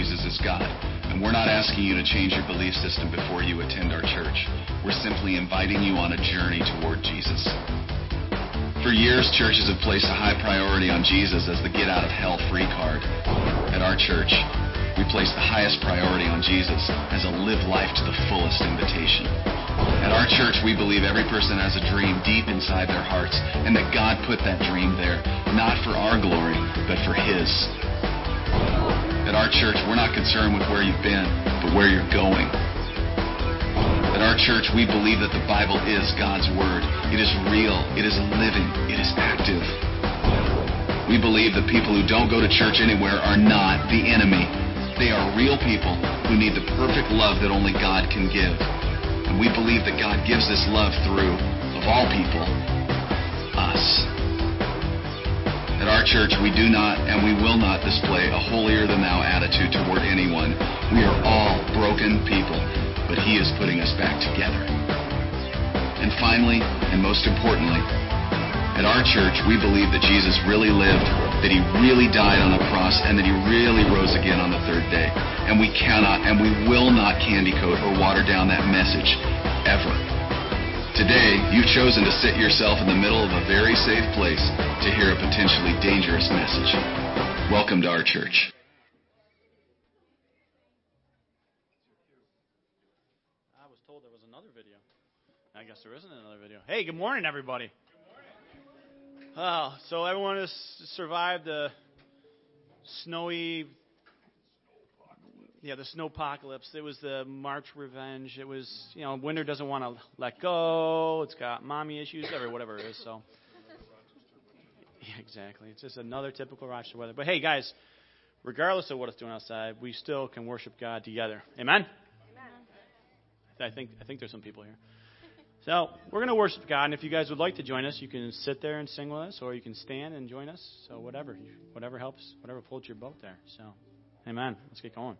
Jesus is God. And we're not asking you to change your belief system before you attend our church. We're simply inviting you on a journey toward Jesus. For years, churches have placed a high priority on Jesus as the get out of hell free card. At our church, we place the highest priority on Jesus as a live life to the fullest invitation. At our church, we believe every person has a dream deep inside their hearts and that God put that dream there, not for our glory, but for His. At our church, we're not concerned with where you've been, but where you're going. At our church, we believe that the Bible is God's Word. It is real, it is living, it is active. We believe that people who don't go to church anywhere are not the enemy. They are real people who need the perfect love that only God can give. And we believe that God gives this love through, of all people, us. At our church, we do not and we will not display a holier than thou attitude toward anyone. We are all broken people, but He is putting us back together. And finally, and most importantly, at our church, we believe that Jesus really lived, that He really died on a cross, and that He really rose again on the third day. And we cannot and we will not candy coat or water down that message, ever. Today, you've chosen to sit yourself in the middle of a very safe place to hear a potentially dangerous message. Welcome to our church. I was told there was another video. I guess there isn't another video. Hey, good morning, everybody. Good morning. Oh, so everyone has survived the snowy yeah, the snow apocalypse. It was the March revenge. It was, you know, winter doesn't want to let go. It's got mommy issues, whatever, whatever it is. So, yeah, exactly. It's just another typical Rochester weather. But hey, guys, regardless of what it's doing outside, we still can worship God together. Amen. Amen. I think I think there's some people here. So we're going to worship God, and if you guys would like to join us, you can sit there and sing with us, or you can stand and join us. So whatever, whatever helps, whatever floats your boat there. So, Amen. Let's get going.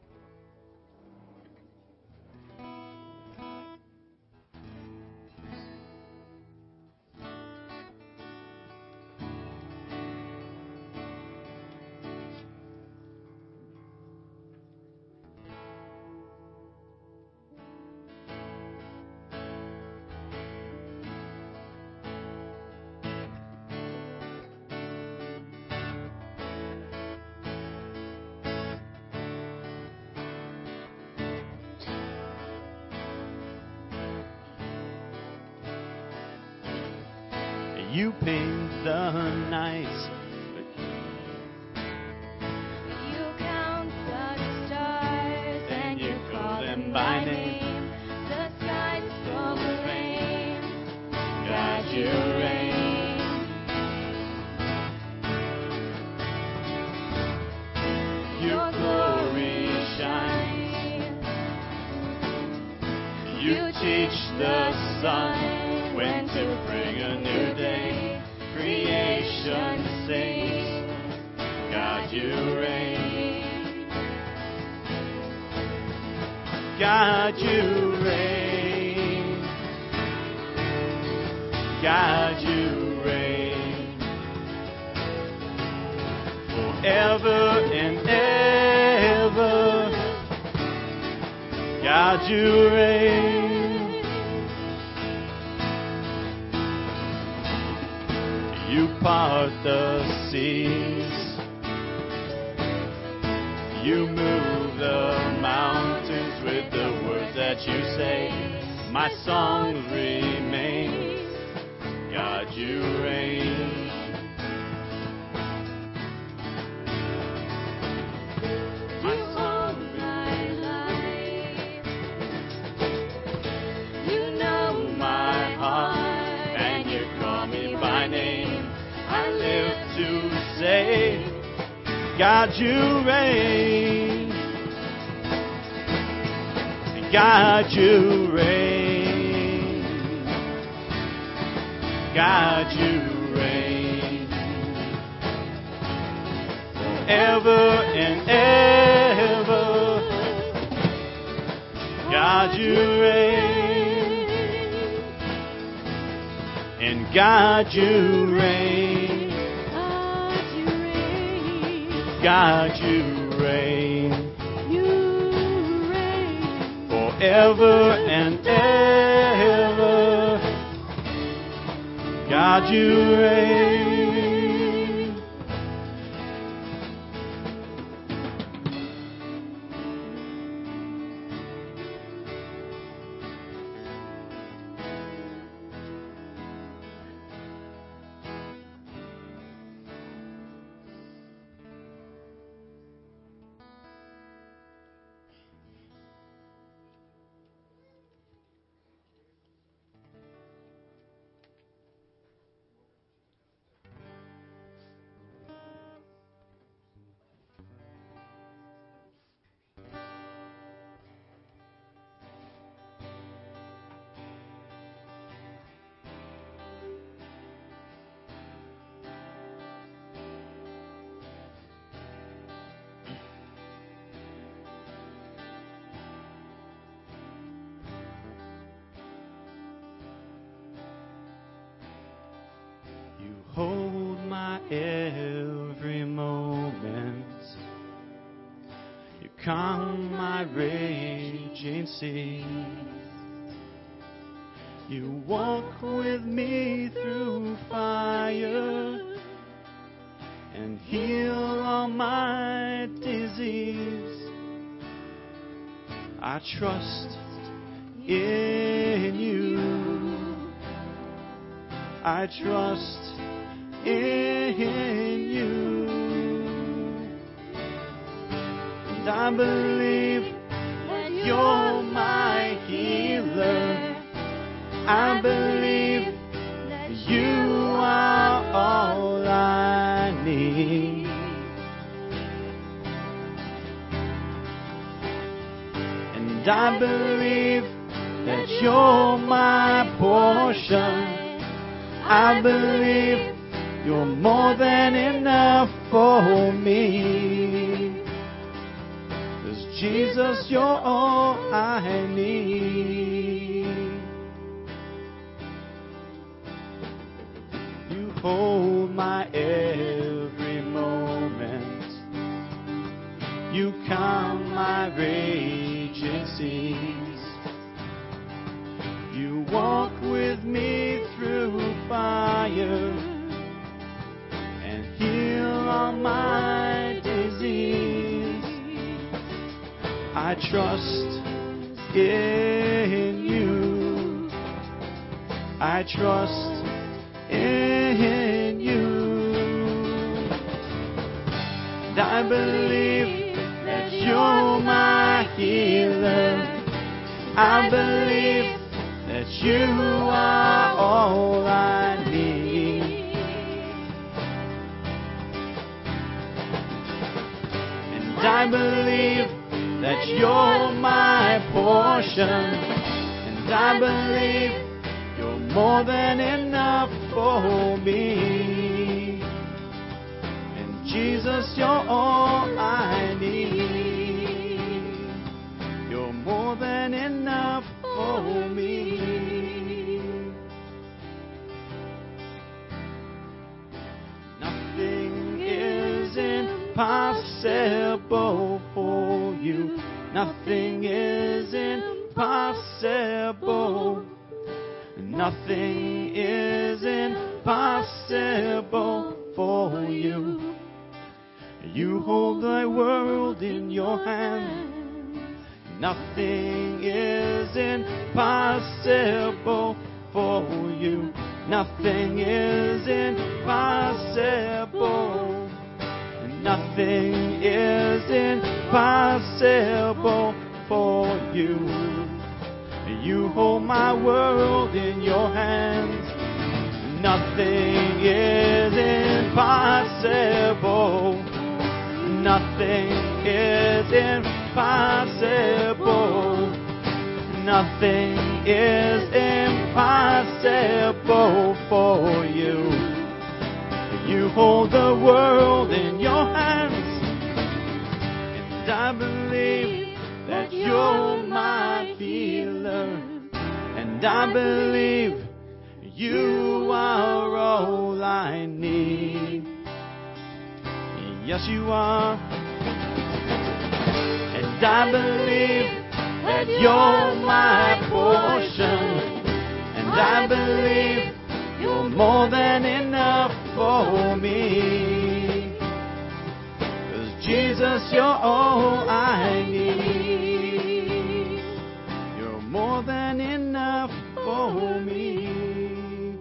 You paint the nights. You count the stars and you call them by name. The skies full of rain. God, you reign. Your glory shines. You teach the sun when to you reign. God, you reign. God, you reign. Forever and ever. God, you reign. My song remains. God, you reign. My You hold my life. You know my heart, and you call me by name. I live to say, God, you reign. God, you reign. you reign forever and ever. God, you reign, and God, you reign. God, you reign. You reign forever and ever. God, you reign. Raging hold my every moment. You calm my raging seas. You walk with me through fire and heal all my disease. I trust in you. I trust I believe that you're my healer. I believe that you are all I need. And I believe that you're my portion. And I believe you're more than enough for me. Jesus, you're all I need. You're more than enough for me. Nothing is impossible for you. Nothing is impossible. Nothing is impossible for you. You hold the world in your hand. Nothing is impossible for you. Nothing is impossible. Nothing is impossible for you. You hold my world in your hands. Nothing is impossible. Nothing is impossible. Nothing is impossible for you. You hold the world in your hands. And I believe that you're my healer. And I believe you are all I Yes, you are. And I believe that you're my portion. And I believe you're more than enough for me. Cause Jesus, you're all I need. You're more than enough for me.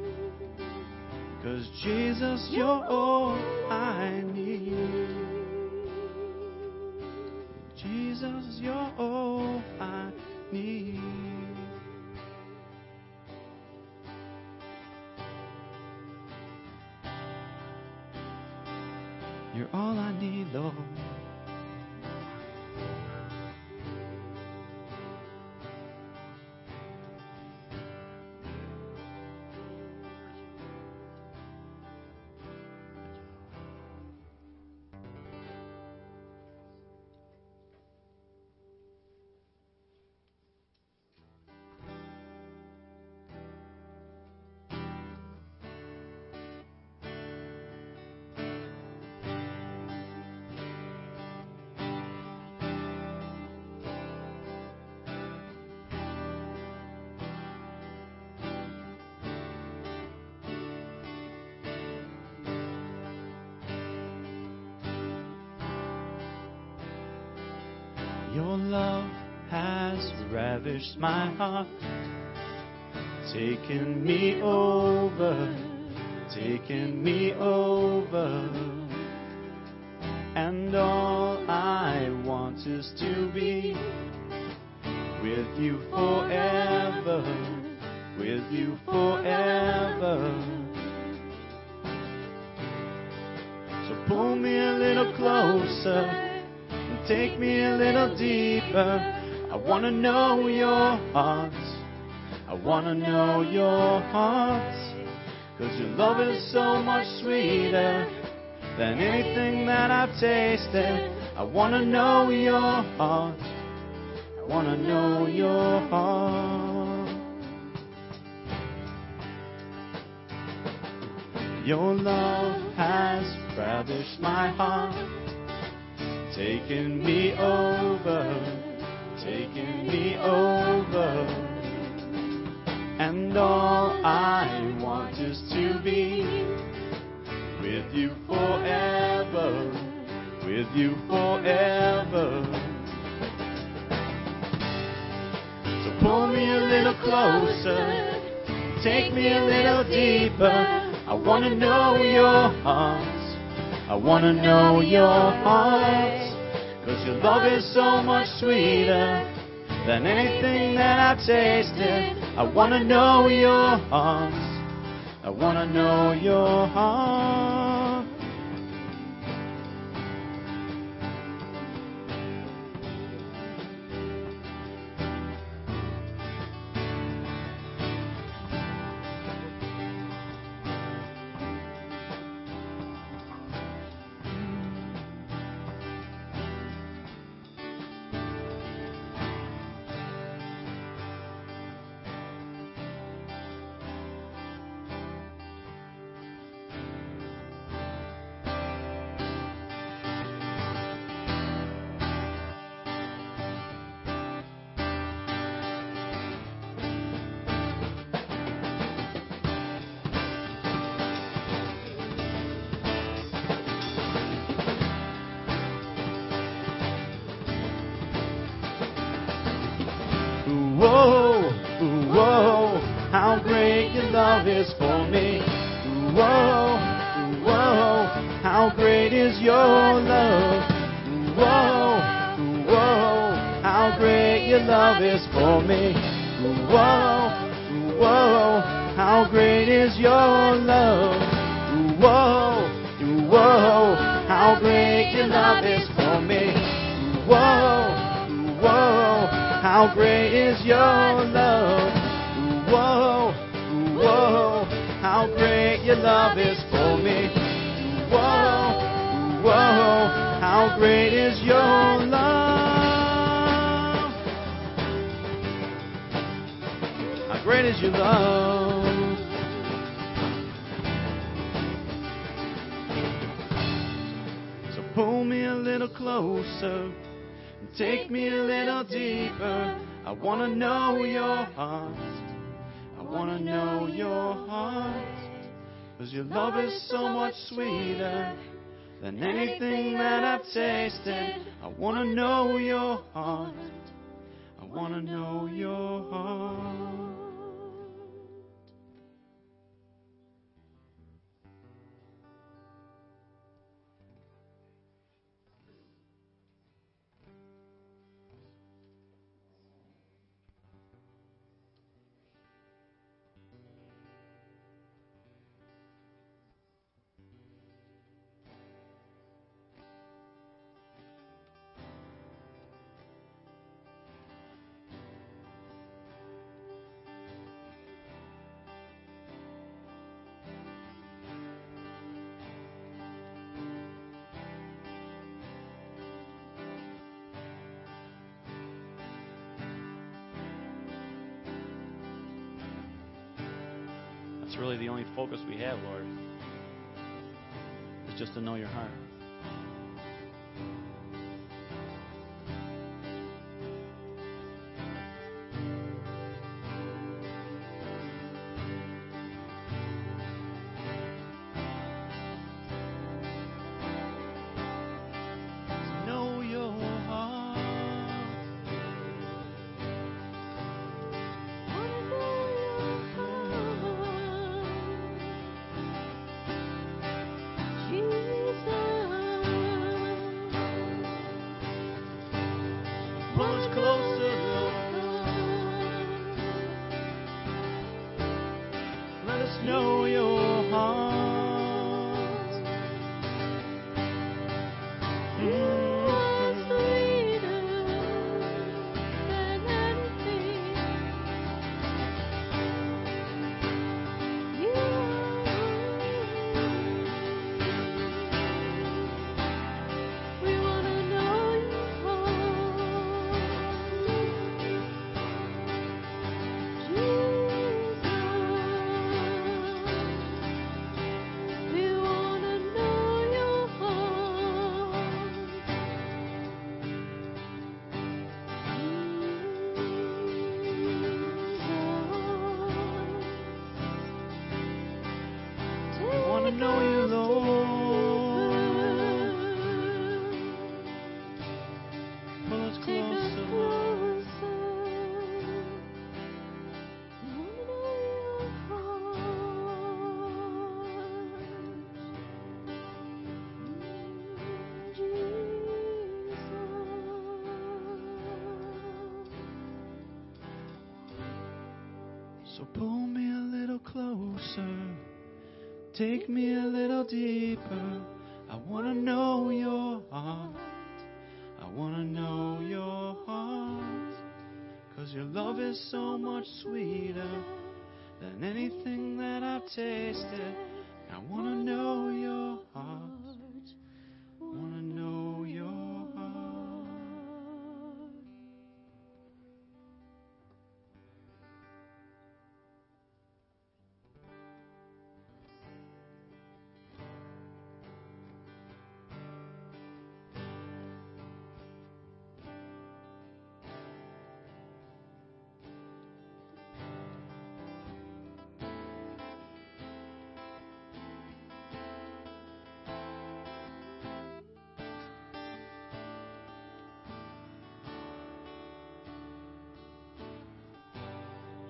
Cause Jesus, you're all I need. Jesus, you're all I need. You're all I need, Lord. Ravished my heart, taken me over, taken me over. And all I want is to be with you forever, with you forever. So pull me a little closer and take me a little deeper. I want to know your heart. I want to know your heart. Cause your love is so much sweeter than anything that I've tasted. I want to know your heart. I want to know your heart. Your love has ravished my heart, taken me over, taken me over. And all I want is to be with you forever, with you forever. So pull me a little closer, take me a little deeper. I want to know your heart. I want to know your heart. Your love is so much sweeter than anything that I've tasted. I want to know your heart. I want to know your heart. Love is for me. Whoa, whoa, how great is your love. Whoa, whoa, how great your love is for me. Whoa, whoa, how great is your love. Whoa, whoa, how great your love is Your love. So pull me a little closer and Take me a little deeper. I want to know your heart. I want to know your heart. Cause your love is so much sweeter than anything that I've tasted. I want to know your heart. I want to know your heart. Focus we have, Lord. Is just to know your heart. Know you, Lord. Take me a little deeper. I want to know your heart. I want to know your heart. Cause your love is so much sweeter than anything that I've tasted.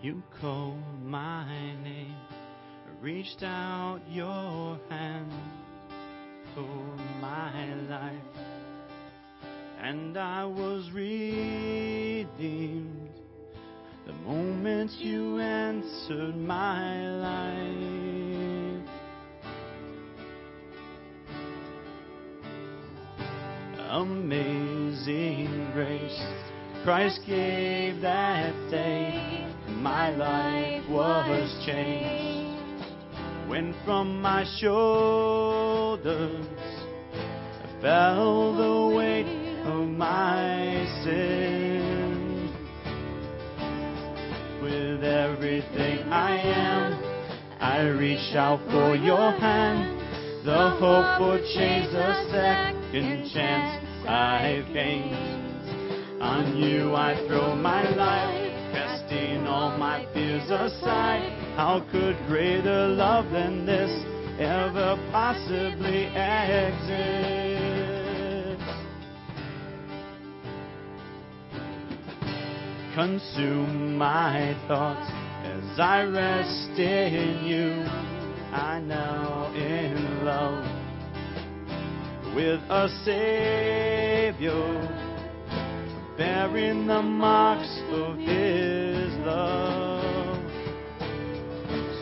You called my name, reached out your hand for my life, and I was redeemed the moment you answered my life. Amazing grace, Christ gave that my life was changed when from my shoulders fell the weight of my sin. With everything I am, I reach out for your hand. The hope for change, the second chance I've gained. On you I throw my life, my fears aside. How could greater love than this ever possibly exist? Consume my thoughts as I rest in you. I now in love with a Savior, bearing the marks of His love.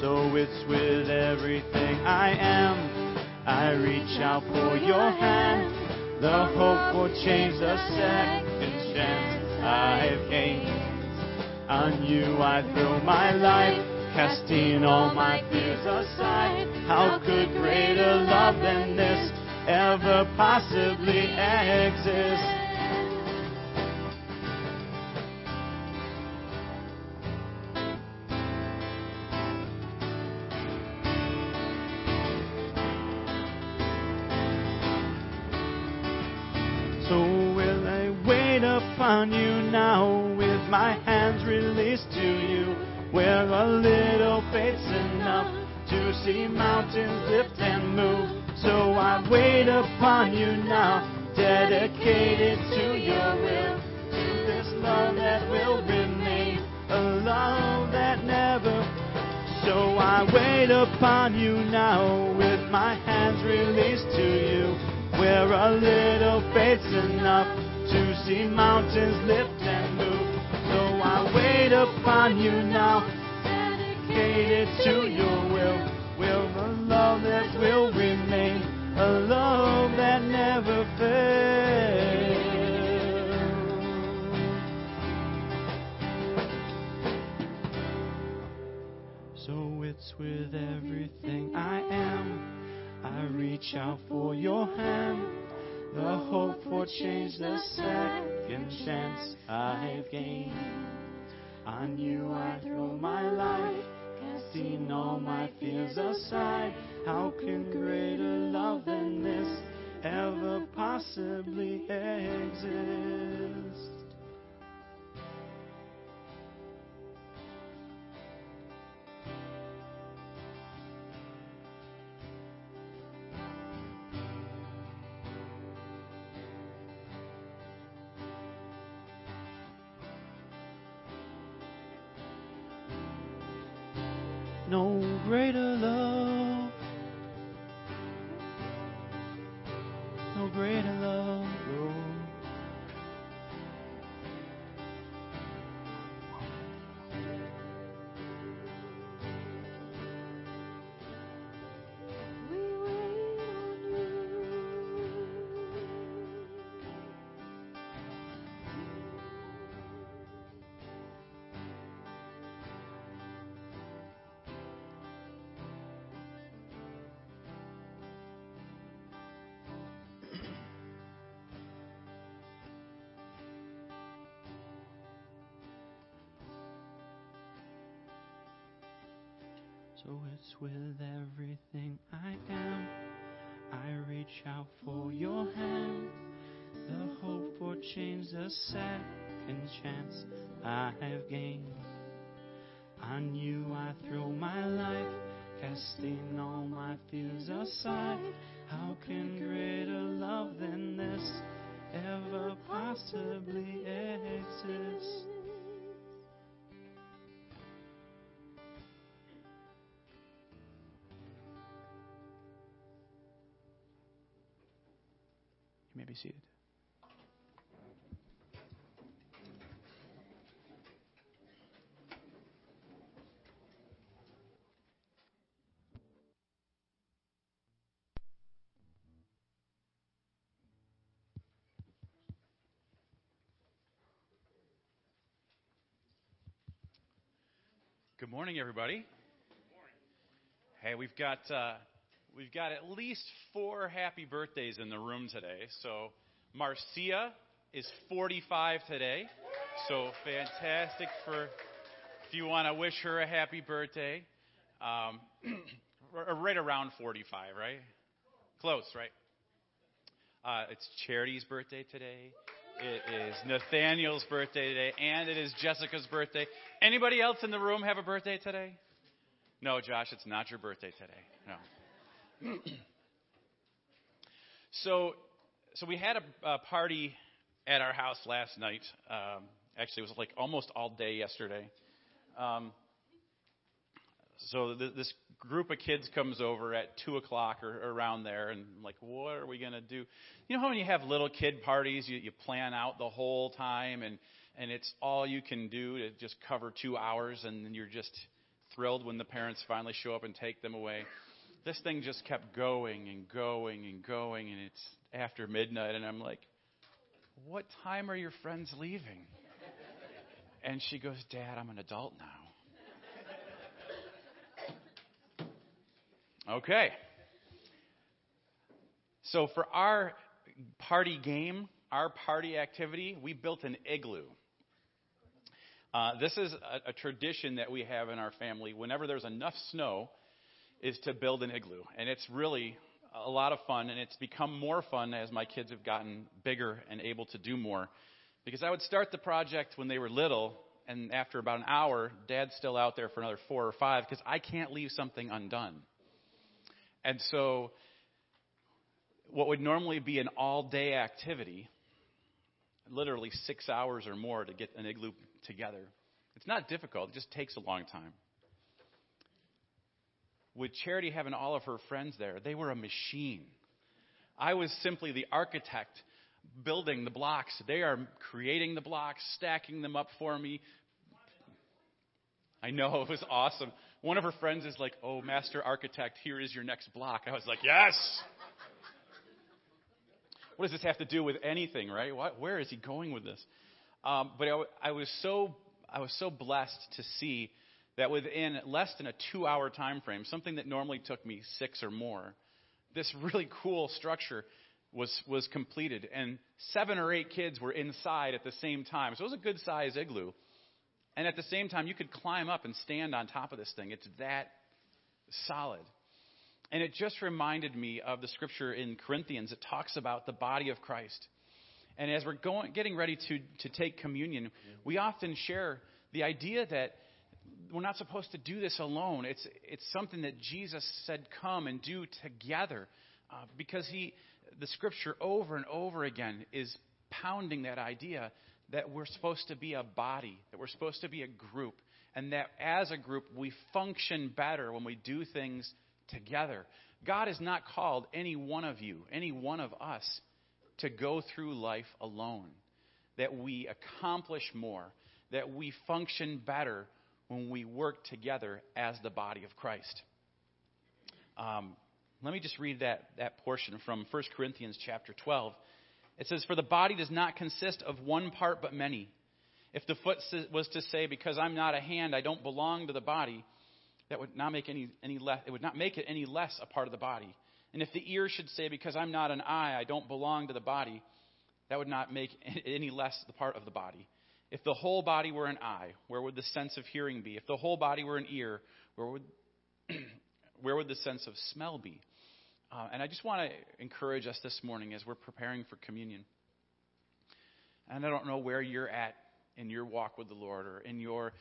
So it's with everything I am, I reach out for your hand. The hope will change, the second chance I've gained. On you I throw my life, casting all my fears aside. How could greater love than this ever possibly exist? Now with my hands released to you, where a little faith's enough to see mountains lift and move. So I wait upon you now, dedicated to your will, to this love that will remain, a love that never. So I wait upon you now with my hands released to you, where a little faith's enough to see mountains lift and move. So I wait upon you now, dedicated to your will, will a love that will remain, a love that never fails. So it's with everything I am. I reach out for your hand. The hope for change, the second chance I've gained. On you I throw my life, casting all my fears aside. How can greater love than this ever possibly exist? No greater love. So it's with everything I am. I reach out for your hand. The hope for change, the second chance I have gained. On you I throw my life, casting all my fears aside. How can greater love than this ever possibly exist? Seated. Good morning, everybody. Hey, we've got uh, we've got at least four happy birthdays in the room today. So Marcia is 45 today. So fantastic for if you want to wish her a happy birthday. Um, right around 45, right? Close, right? Uh, it's Charity's birthday today. It is Nathaniel's birthday today, and it is Jessica's birthday. Anybody else in the room have a birthday today? No, Josh, it's not your birthday today. No. so, so we had a, a party at our house last night. Um, actually, it was like almost all day yesterday. Um, so th- this group of kids comes over at two o'clock or around there, and I'm like, what are we gonna do? You know how when you have little kid parties, you, you plan out the whole time, and and it's all you can do to just cover two hours, and then you're just thrilled when the parents finally show up and take them away. This thing just kept going and going and going, and it's after midnight, and I'm like, what time are your friends leaving? And she goes, Dad, I'm an adult now. Okay. So for our party game, our party activity, we built an igloo. Uh, this is a, a tradition that we have in our family. Whenever there's enough snow, is to build an igloo, and it's really a lot of fun. And it's become more fun as my kids have gotten bigger and able to do more. Because I would start the project when they were little, and after about an hour, Dad's still out there for another four or five because I can't leave something undone. And so, what would normally be an all day activity, literally six hours or more to get an igloo together, it's not difficult, it just takes a long time. With Charity having all of her friends there, they were a machine. I was simply the architect building the blocks. They are creating the blocks, stacking them up for me. I know, it was awesome. One of her friends is like, Oh, Master Architect, here is your next block. I was like, Yes! What does this have to do with anything, right? What, where is he going with this? Um, but I, I, was so, I was so blessed to see that within less than a two hour time frame, something that normally took me six or more, this really cool structure was, was completed. And seven or eight kids were inside at the same time. So it was a good size igloo. And at the same time, you could climb up and stand on top of this thing. It's that solid. And it just reminded me of the scripture in Corinthians that talks about the body of Christ. And as we're going, getting ready to, to take communion, we often share the idea that we're not supposed to do this alone. It's, it's something that Jesus said, come and do together. Uh, because he, the scripture over and over again is pounding that idea that we're supposed to be a body, that we're supposed to be a group, and that as a group we function better when we do things together. God has not called any one of you, any one of us, to go through life alone. That we accomplish more, that we function better when we work together as the body of Christ. Um, let me just read that, that portion from 1 Corinthians chapter 12. It says, For the body does not consist of one part but many. If the foot was to say, Because I'm not a hand, I don't belong to the body, that would not make any, any less, it would not make it any less a part of the body. And if the ear should say, Because I'm not an eye, I don't belong to the body, that would not make it any less the part of the body. If the whole body were an eye, where would the sense of hearing be? If the whole body were an ear, where would, where would the sense of smell be? Uh, and I just want to encourage us this morning as we're preparing for communion. And I don't know where you're at in your walk with the Lord or in your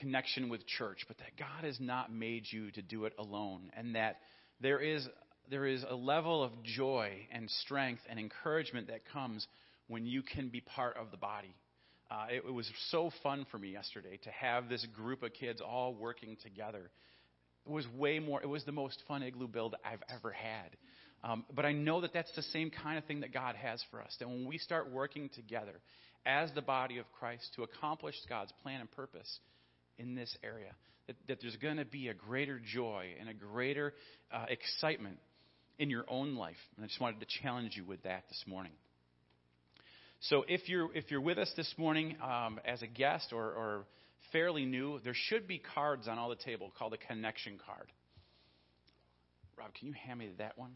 connection with church, but that God has not made you to do it alone, and that there is there is a level of joy and strength and encouragement that comes when you can be part of the body. Uh, it, it was so fun for me yesterday to have this group of kids all working together. It was way more. It was the most fun igloo build I've ever had. Um, but I know that that's the same kind of thing that God has for us. That when we start working together as the body of Christ to accomplish God's plan and purpose in this area, that, that there's going to be a greater joy and a greater uh, excitement in your own life. And I just wanted to challenge you with that this morning. So if you're if you're with us this morning um, as a guest or, or fairly new, there should be cards on all the table called a connection card. Rob, can you hand me that one?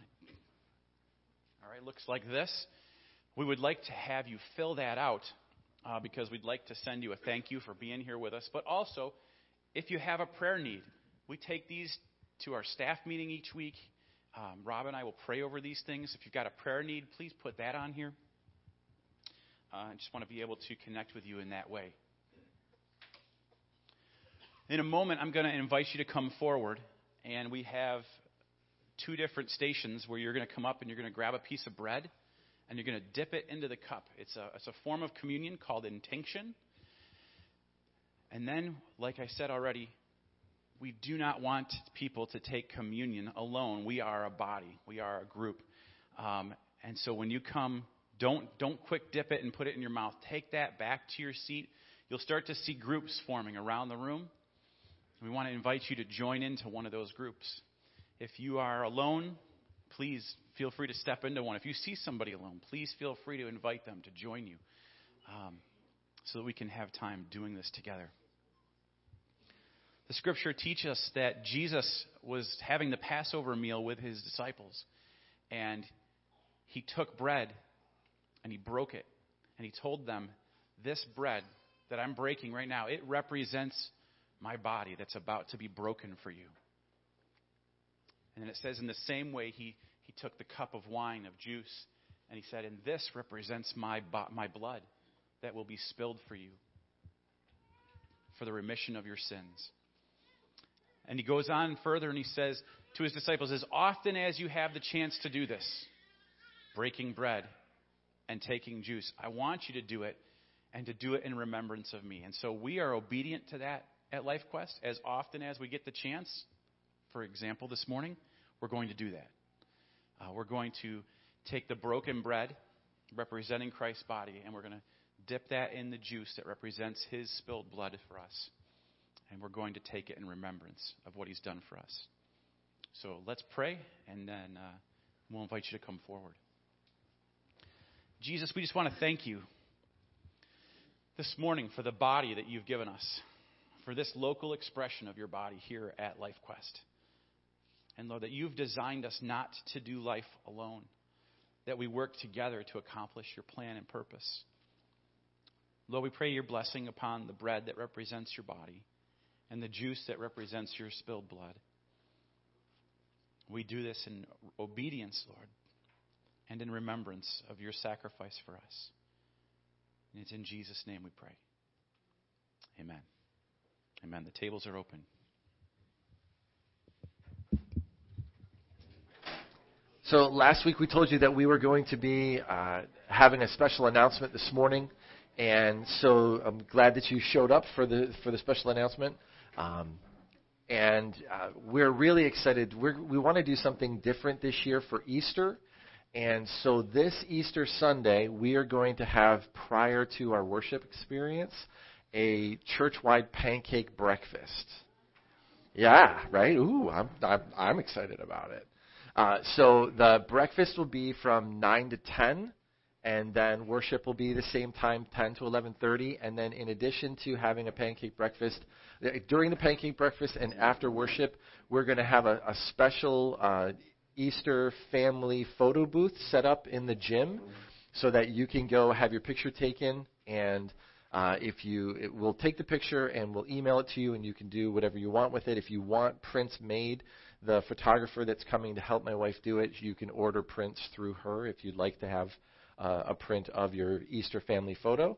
All right, looks like this. We would like to have you fill that out uh, because we'd like to send you a thank you for being here with us. But also, if you have a prayer need, we take these to our staff meeting each week. Um, Rob and I will pray over these things. If you've got a prayer need, please put that on here. Uh, I just want to be able to connect with you in that way. In a moment, I'm going to invite you to come forward, and we have two different stations where you're going to come up and you're going to grab a piece of bread and you're going to dip it into the cup. It's a, it's a form of communion called intinction. And then, like I said already, we do not want people to take communion alone. We are a body, we are a group. Um, and so when you come, don't, don't quick dip it and put it in your mouth. Take that back to your seat. You'll start to see groups forming around the room. We want to invite you to join into one of those groups. If you are alone, please feel free to step into one. If you see somebody alone, please feel free to invite them to join you um, so that we can have time doing this together. The scripture teaches us that Jesus was having the Passover meal with his disciples, and he took bread and he broke it, and he told them, This bread that I'm breaking right now, it represents my body that's about to be broken for you. And then it says, in the same way, he, he took the cup of wine, of juice, and he said, And this represents my, my blood that will be spilled for you for the remission of your sins. And he goes on further and he says to his disciples, As often as you have the chance to do this, breaking bread and taking juice, I want you to do it and to do it in remembrance of me. And so we are obedient to that at LifeQuest as often as we get the chance. For example, this morning, we're going to do that. Uh, we're going to take the broken bread representing Christ's body, and we're going to dip that in the juice that represents his spilled blood for us. And we're going to take it in remembrance of what he's done for us. So let's pray, and then uh, we'll invite you to come forward. Jesus, we just want to thank you this morning for the body that you've given us, for this local expression of your body here at LifeQuest. And Lord, that you've designed us not to do life alone, that we work together to accomplish your plan and purpose. Lord, we pray your blessing upon the bread that represents your body and the juice that represents your spilled blood. We do this in obedience, Lord, and in remembrance of your sacrifice for us. And it's in Jesus' name we pray. Amen. Amen. The tables are open. So last week we told you that we were going to be uh, having a special announcement this morning, and so I'm glad that you showed up for the for the special announcement. Um, and uh, we're really excited. We're, we want to do something different this year for Easter. And so this Easter Sunday, we are going to have, prior to our worship experience, a church-wide pancake breakfast. Yeah, right? Ooh, I'm, I'm, I'm excited about it. Uh, so the breakfast will be from 9 to 10 and then worship will be the same time 10 to 11:30 and then in addition to having a pancake breakfast during the pancake breakfast and after worship we're going to have a, a special uh, Easter family photo booth set up in the gym so that you can go have your picture taken and uh, if you it, we'll take the picture and we'll email it to you and you can do whatever you want with it if you want prints made the photographer that's coming to help my wife do it you can order prints through her if you'd like to have uh, a print of your Easter family photo.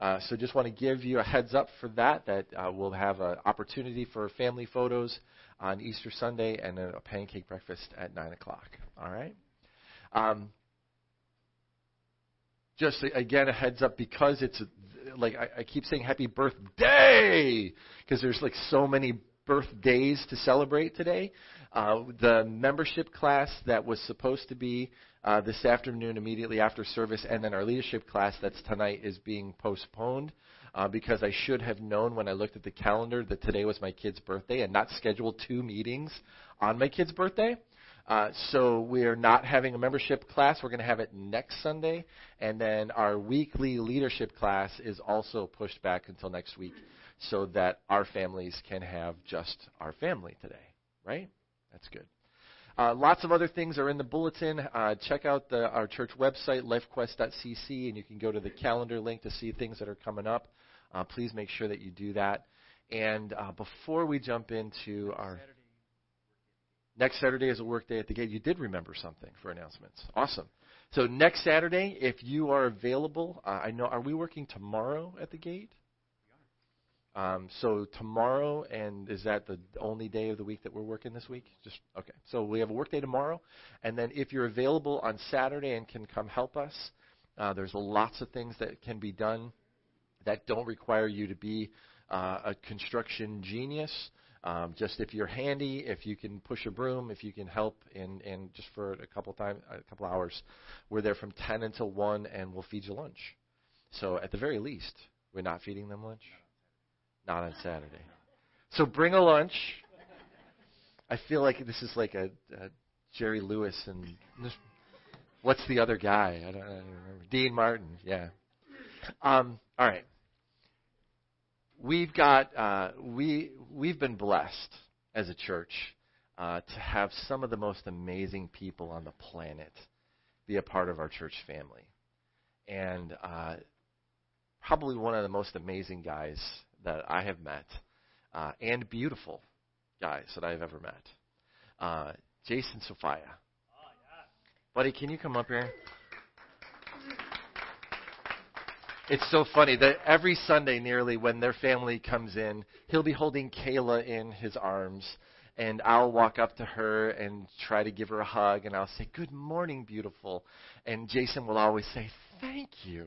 Uh, so just want to give you a heads up for that, that uh, we'll have an opportunity for family photos on Easter Sunday and a pancake breakfast at 9 o'clock. All right? Um, just again, a heads up because it's like I, I keep saying happy birthday because there's like so many birthdays to celebrate today. Uh, the membership class that was supposed to be uh, this afternoon immediately after service, and then our leadership class that's tonight is being postponed uh, because I should have known when I looked at the calendar that today was my kid's birthday and not scheduled two meetings on my kid's birthday. Uh, so we are not having a membership class. We're going to have it next Sunday, and then our weekly leadership class is also pushed back until next week, so that our families can have just our family today. Right? That's good. Uh, lots of other things are in the bulletin. Uh, check out the, our church website, lifequest.cc, and you can go to the calendar link to see things that are coming up. Uh, please make sure that you do that. And uh, before we jump into our next Saturday is a work day at the gate. You did remember something for announcements. Awesome. So next Saturday, if you are available, uh, I know. Are we working tomorrow at the gate? Um, so tomorrow, and is that the only day of the week that we're working this week? Just okay. So we have a work day tomorrow, and then if you're available on Saturday and can come help us, uh, there's lots of things that can be done that don't require you to be uh, a construction genius. Um, just if you're handy, if you can push a broom, if you can help, and and just for a couple time, a couple hours, we're there from 10 until 1, and we'll feed you lunch. So at the very least, we're not feeding them lunch. Not on Saturday. So bring a lunch. I feel like this is like a, a Jerry Lewis and what's the other guy? I don't, I don't remember. Dean Martin. Yeah. Um, all right. We've got uh, we we've been blessed as a church uh, to have some of the most amazing people on the planet be a part of our church family, and uh, probably one of the most amazing guys that I have met, uh, and beautiful guys that I've ever met. Uh, Jason Sophia. Buddy, can you come up here? It's so funny that every Sunday, nearly, when their family comes in, he'll be holding Kayla in his arms, and I'll walk up to her and try to give her a hug, and I'll say, Good morning, beautiful. And Jason will always say, Thank you.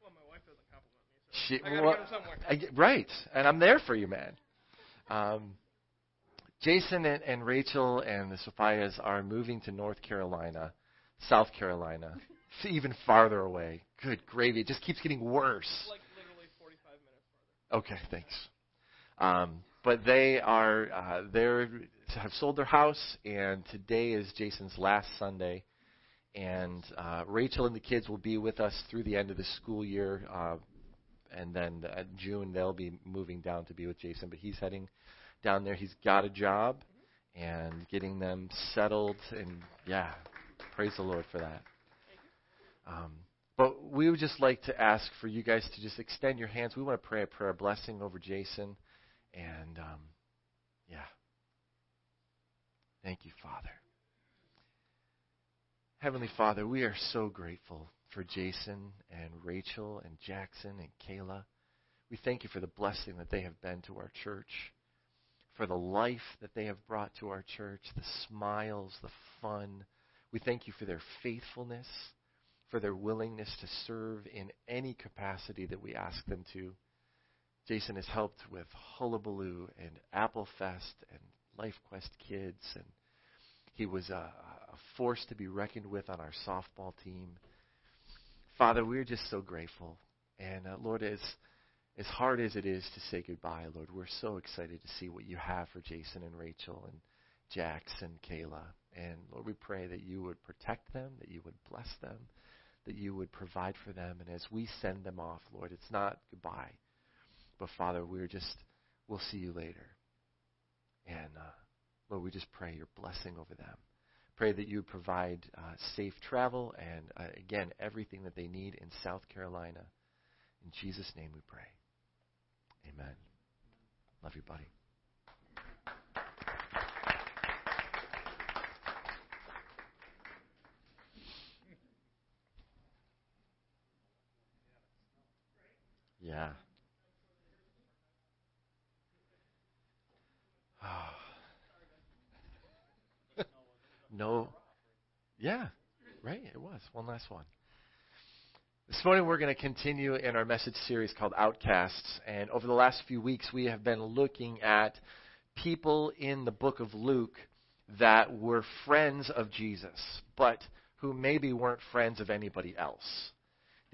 Well, my wife doesn't compliment me, so She, I well, get her somewhere. I right, and I'm there for you, man. Um, Jason and, and Rachel and the Sophias are moving to North Carolina, South Carolina, even farther away. Good gravy! It just keeps getting worse. like literally 45 minutes farther. Okay, thanks. Um, but they are uh, they have sold their house, and today is Jason's last Sunday. And uh, Rachel and the kids will be with us through the end of the school year, uh, and then uh, June they'll be moving down to be with Jason. But he's heading down there. He's got a job, and getting them settled. And yeah, praise the Lord for that. Um, but we would just like to ask for you guys to just extend your hands. We want to pray a prayer blessing over Jason. And um, yeah. Thank you, Father. Heavenly Father, we are so grateful for Jason and Rachel and Jackson and Kayla. We thank you for the blessing that they have been to our church, for the life that they have brought to our church, the smiles, the fun. We thank you for their faithfulness for their willingness to serve in any capacity that we ask them to. Jason has helped with Hullabaloo and Apple Fest and Life Quest Kids, and he was a, a force to be reckoned with on our softball team. Father, we're just so grateful. And uh, Lord, as, as hard as it is to say goodbye, Lord, we're so excited to see what you have for Jason and Rachel and Jax and Kayla. And Lord, we pray that you would protect them, that you would bless them, that you would provide for them. And as we send them off, Lord, it's not goodbye. But Father, we're just, we'll see you later. And uh, Lord, we just pray your blessing over them. Pray that you provide uh, safe travel and, uh, again, everything that they need in South Carolina. In Jesus' name we pray. Amen. Love you, buddy. Yeah. no. Yeah, right. It was one last one. This morning we're going to continue in our message series called Outcasts, and over the last few weeks we have been looking at people in the book of Luke that were friends of Jesus, but who maybe weren't friends of anybody else.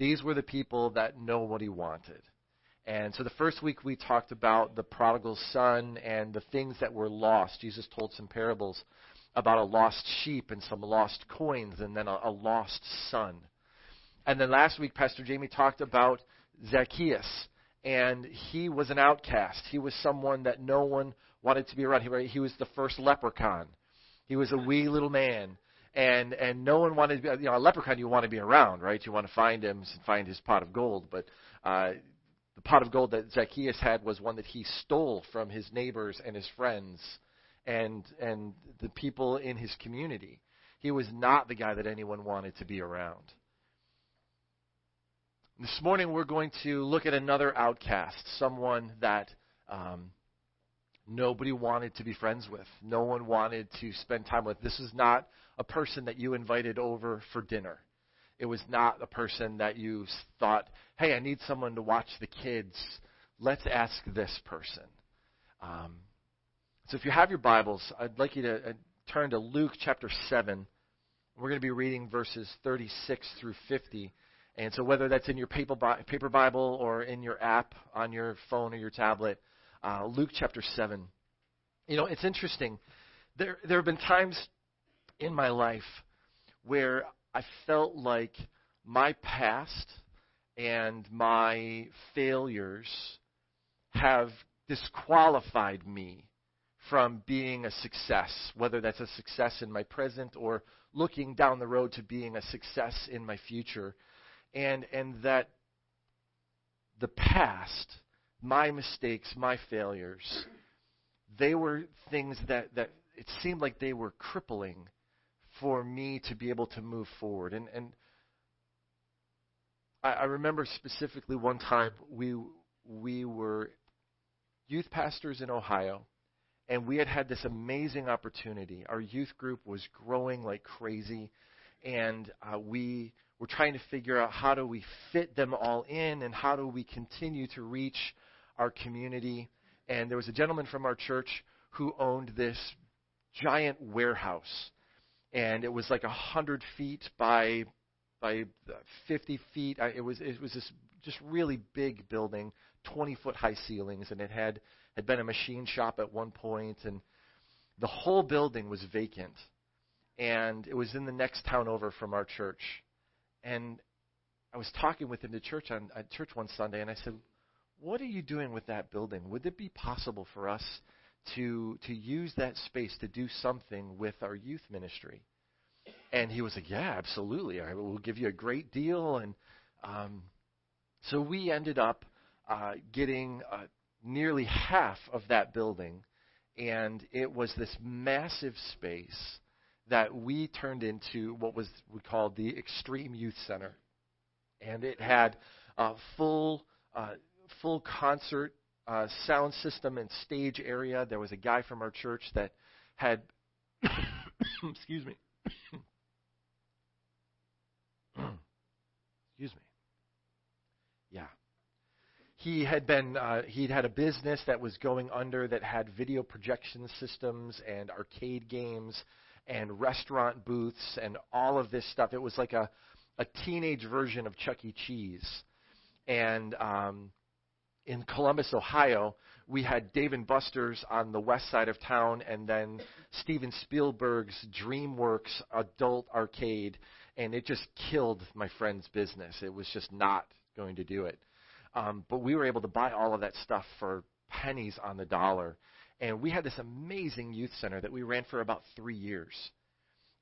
These were the people that nobody wanted. And so the first week we talked about the prodigal son and the things that were lost. Jesus told some parables about a lost sheep and some lost coins and then a, a lost son. And then last week Pastor Jamie talked about Zacchaeus and he was an outcast. He was someone that no one wanted to be around. He, he was the first leprechaun. He was a wee little man and and no one wanted to be you know a leprechaun you want to be around right you want to find him find his pot of gold but uh the pot of gold that Zacchaeus had was one that he stole from his neighbors and his friends and and the people in his community He was not the guy that anyone wanted to be around. This morning we're going to look at another outcast, someone that um, nobody wanted to be friends with. No one wanted to spend time with. This is not a person that you invited over for dinner. It was not a person that you thought, hey, I need someone to watch the kids. Let's ask this person. Um, so if you have your Bibles, I'd like you to uh, turn to Luke chapter 7. We're going to be reading verses 36 through 50. And so whether that's in your paper, paper Bible or in your app on your phone or your tablet, uh, Luke chapter 7. You know, it's interesting. There, there have been times in my life where I felt like my past and my failures have disqualified me from being a success, whether that's a success in my present or looking down the road to being a success in my future. And and that the past, my mistakes, my failures, they were things that, that it seemed like they were crippling for me to be able to move forward. And and I, I remember specifically one time we we were youth pastors in Ohio, and we had had this amazing opportunity. Our youth group was growing like crazy, and uh, we were trying to figure out how do we fit them all in, and how do we continue to reach our community. And there was a gentleman from our church who owned this giant warehouse and it was like a hundred feet by by fifty feet. It was it was this just really big building, twenty foot high ceilings, and it had had been a machine shop at one point, and the whole building was vacant, and it was in the next town over from our church, and I was talking with him to church on at church one Sunday, and I said, "What are you doing with that building? Would it be possible for us?" To to use that space to do something with our youth ministry. And he was like, "Yeah, absolutely. I will give you a great deal." And um, so we ended up uh, getting uh, nearly half of that building, and it was this massive space that we turned into what was we called the Extreme Youth Center, and it had a full uh, full concert uh, sound system and stage area. There was a guy from our church that had, excuse me, excuse me, yeah. He had been uh, he'd had a business that was going under that had video projection systems and arcade games and restaurant booths and all of this stuff. It was like a a teenage version of Chuck E. Cheese, and um, in Columbus, Ohio, we had Dave and Buster's on the west side of town, and then Steven Spielberg's DreamWorks adult arcade, and it just killed my friend's business. It was just not going to do it. Um, but we were able to buy all of that stuff for pennies on the dollar, and we had this amazing youth center that we ran for about three years.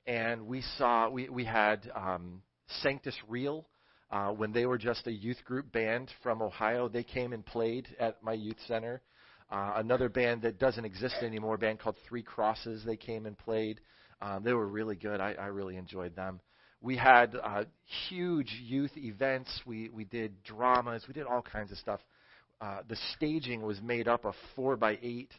And we saw we we had um, Sanctus Real uh, when they were just a youth group band from Ohio, they came and played at my youth center. Uh, another band that doesn't exist anymore, a band called Three Crosses, they came and played. Um, they were really good. I, I really enjoyed them. We had uh, huge youth events. We we did dramas. We did all kinds of stuff. Uh, the staging was made up of four by eight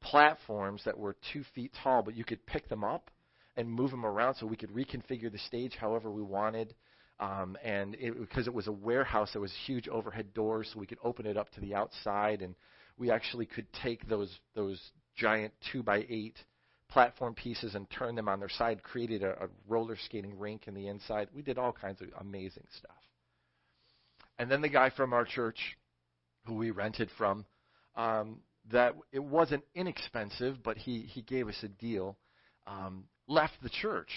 platforms that were two feet tall, but you could pick them up and move them around, so we could reconfigure the stage however we wanted. Um, and it, because it was a warehouse, there was huge overhead doors, so we could open it up to the outside, and we actually could take those those giant two by eight platform pieces and turn them on their side, created a, a roller skating rink in the inside. We did all kinds of amazing stuff. And then the guy from our church, who we rented from, um, that it wasn't inexpensive, but he he gave us a deal. Um, left the church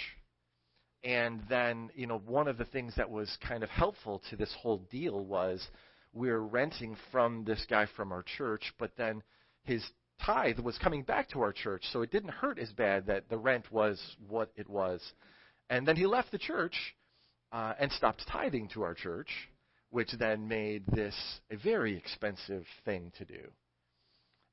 and then, you know, one of the things that was kind of helpful to this whole deal was we are renting from this guy from our church, but then his tithe was coming back to our church, so it didn't hurt as bad that the rent was what it was. And then he left the church uh, and stopped tithing to our church, which then made this a very expensive thing to do.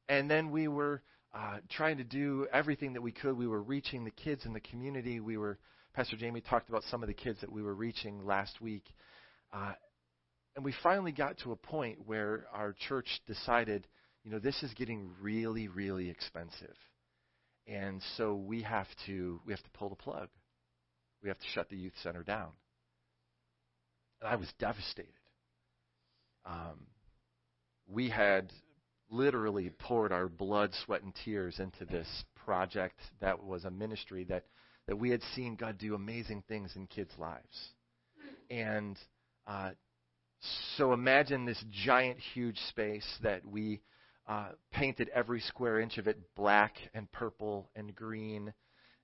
And then we were uh, trying to do everything that we could. We were reaching the kids in the community. We were Pastor Jamie talked about some of the kids that we were reaching last week, uh, and we finally got to a point where our church decided, you know, this is getting really, really expensive, and so we have to we have to pull the plug. We have to shut the youth center down. And I was devastated. Um, we had literally poured our blood, sweat, and tears into this project that was a ministry that, that we had seen God do amazing things in kids' lives. And uh, so imagine this giant, huge space that we uh, painted every square inch of it black and purple and green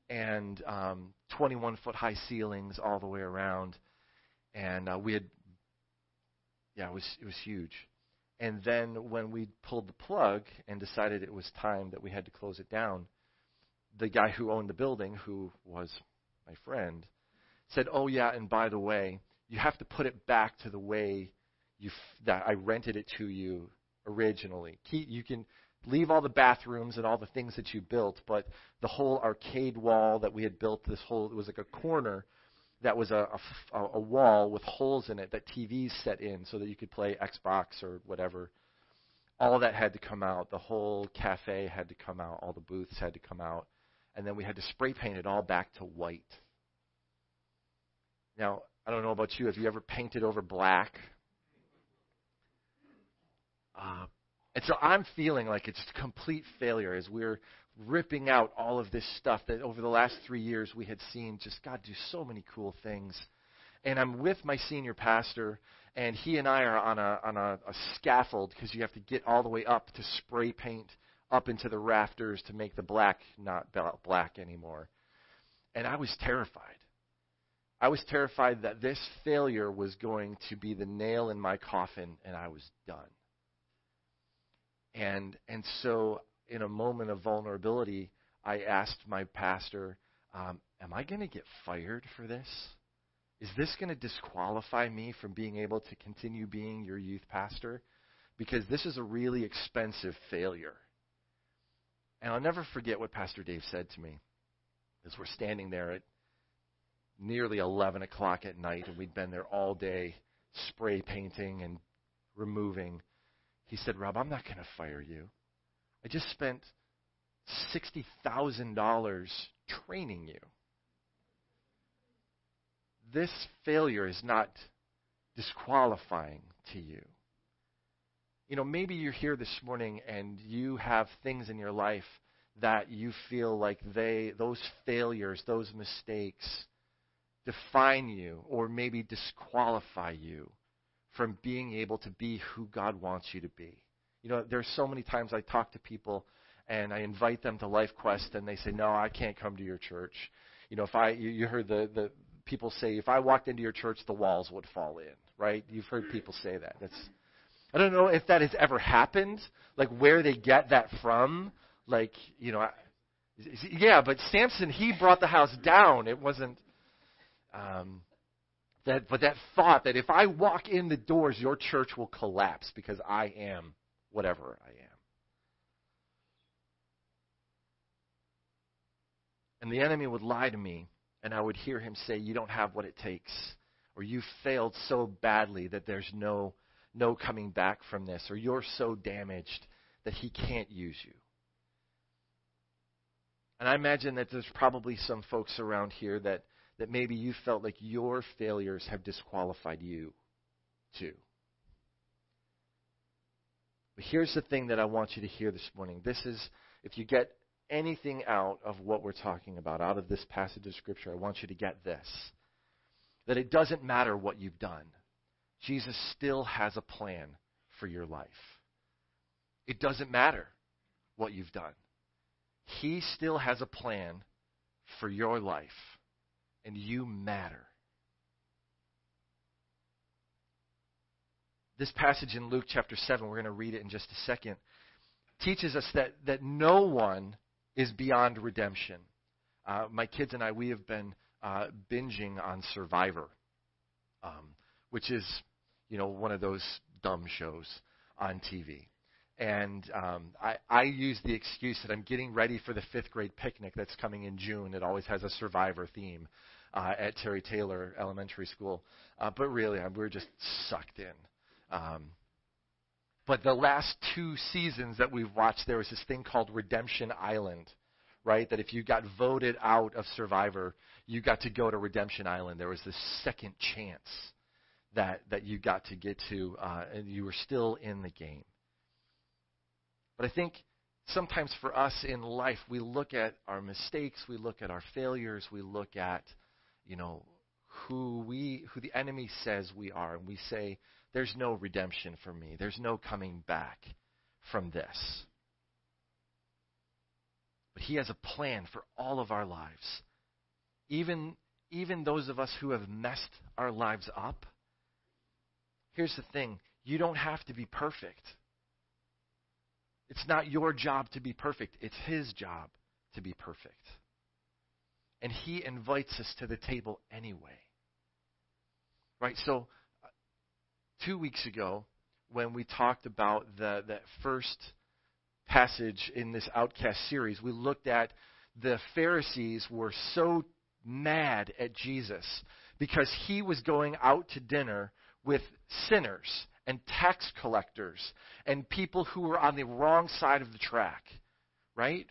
and um, 21 foot high ceilings all the way around. And uh, we had, yeah, it was, it was huge. And then when we pulled the plug and decided it was time that we had to close it down, the guy who owned the building, who was my friend, said, "Oh yeah, and by the way, you have to put it back to the way you f- that I rented it to you originally. You can leave all the bathrooms and all the things that you built, but the whole arcade wall that we had built, this whole it was like a corner that was a, a, a wall with holes in it that TVs set in so that you could play Xbox or whatever. All that had to come out. The whole cafe had to come out. All the booths had to come out. And then we had to spray paint it all back to white. Now, I don't know about you. Have you ever painted over black? Uh, and so I'm feeling like it's a complete failure as we're ripping out all of this stuff that over the last three years we had seen just God do so many cool things. And I'm with my senior pastor, and he and I are on a on a, a scaffold because you have to get all the way up to spray paint up into the rafters to make the black not black anymore. And I was terrified. I was terrified that this failure was going to be the nail in my coffin, and I was done. And and so in a moment of vulnerability, I asked my pastor, um, Am I going to get fired for this? Is this going to disqualify me from being able to continue being your youth pastor? Because this is a really expensive failure. And I'll never forget what Pastor Dave said to me as we're standing there at nearly 11 o'clock at night, and we'd been there all day spray painting and removing. He said, Rob, I'm not going to fire you. I just spent $60,000 training you. This failure is not disqualifying to you. You know, maybe you're here this morning and you have things in your life that you feel like they those failures, those mistakes define you or maybe disqualify you from being able to be who God wants you to be. You know, there's so many times I talk to people and I invite them to Life Quest and they say, "No, I can't come to your church." You know, if I you, you heard the the people say if I walked into your church the walls would fall in, right? You've heard people say that. That's I don't know if that has ever happened, like where they get that from, like, you know, yeah, but Samson he brought the house down. It wasn't um that but that thought that if I walk in the doors your church will collapse because I am whatever I am. And the enemy would lie to me, and I would hear him say, You don't have what it takes, or you failed so badly that there's no, no coming back from this, or you're so damaged that he can't use you. And I imagine that there's probably some folks around here that, that maybe you felt like your failures have disqualified you too. But here's the thing that I want you to hear this morning. This is, if you get anything out of what we're talking about, out of this passage of Scripture, I want you to get this that it doesn't matter what you've done, Jesus still has a plan for your life. It doesn't matter what you've done, He still has a plan for your life, and you matter. This passage in Luke chapter 7, we're going to read it in just a second, teaches us that, that no one is beyond redemption. Uh, my kids and I, we have been uh, binging on Survivor, um, which is, you know, one of those dumb shows on TV. and um, I, I use the excuse that I'm getting ready for the fifth grade picnic that's coming in June. It always has a survivor theme uh, at Terry Taylor Elementary School, uh, but really uh, we're just sucked in. Um, but the last two seasons that we've watched, there was this thing called Redemption Island, right? That if you got voted out of Survivor, you got to go to Redemption Island. There was this second chance that that you got to get to, uh, and you were still in the game. But I think sometimes for us in life, we look at our mistakes, we look at our failures, we look at, you know, who we who the enemy says we are, and we say, "There's no redemption for me. There's no coming back from this." But he has a plan for all of our lives. Even even those of us who have messed our lives up. Here's the thing, you don't have to be perfect. It's not your job to be perfect, it's His job to be perfect. And He invites us to the table anyway. Right? So, uh, two weeks ago, when we talked about the, the first passage in this Outcast series, we looked at the Pharisees were so mad at Jesus because he was going out to dinner with sinners and tax collectors and people who were on the wrong side of the track, right?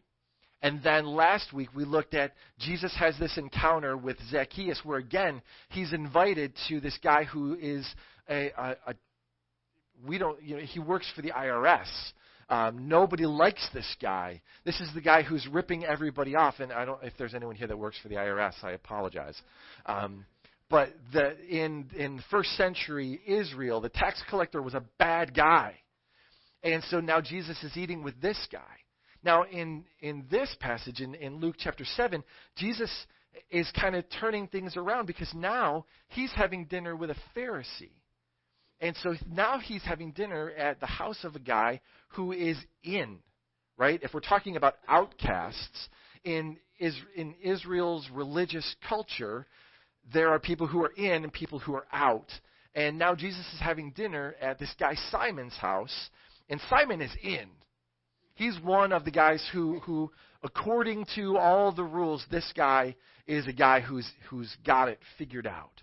And then last week we looked at Jesus has this encounter with Zacchaeus where again he's invited to this guy who is a, a, a we don't you know he works for the IRS. Um, nobody likes this guy. This is the guy who's ripping everybody off. And I don't if there's anyone here that works for the IRS, I apologize. Um, but the, in in first century Israel, the tax collector was a bad guy, and so now Jesus is eating with this guy. Now in in this passage in, in Luke chapter seven, Jesus is kind of turning things around because now he's having dinner with a Pharisee. And so now he's having dinner at the house of a guy who is in, right? If we're talking about outcasts in is, in Israel's religious culture, there are people who are in and people who are out. And now Jesus is having dinner at this guy Simon's house, and Simon is in. He's one of the guys who, who according to all the rules, this guy is a guy who's, who's got it figured out.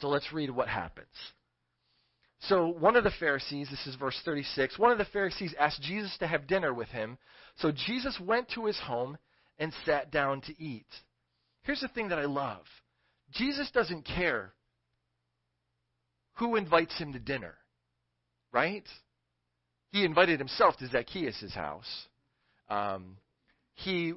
So let's read what happens. So one of the Pharisees, this is verse 36, one of the Pharisees asked Jesus to have dinner with him. So Jesus went to his home and sat down to eat. Here's the thing that I love Jesus doesn't care who invites him to dinner, right? He invited himself to Zacchaeus' house. Um, he,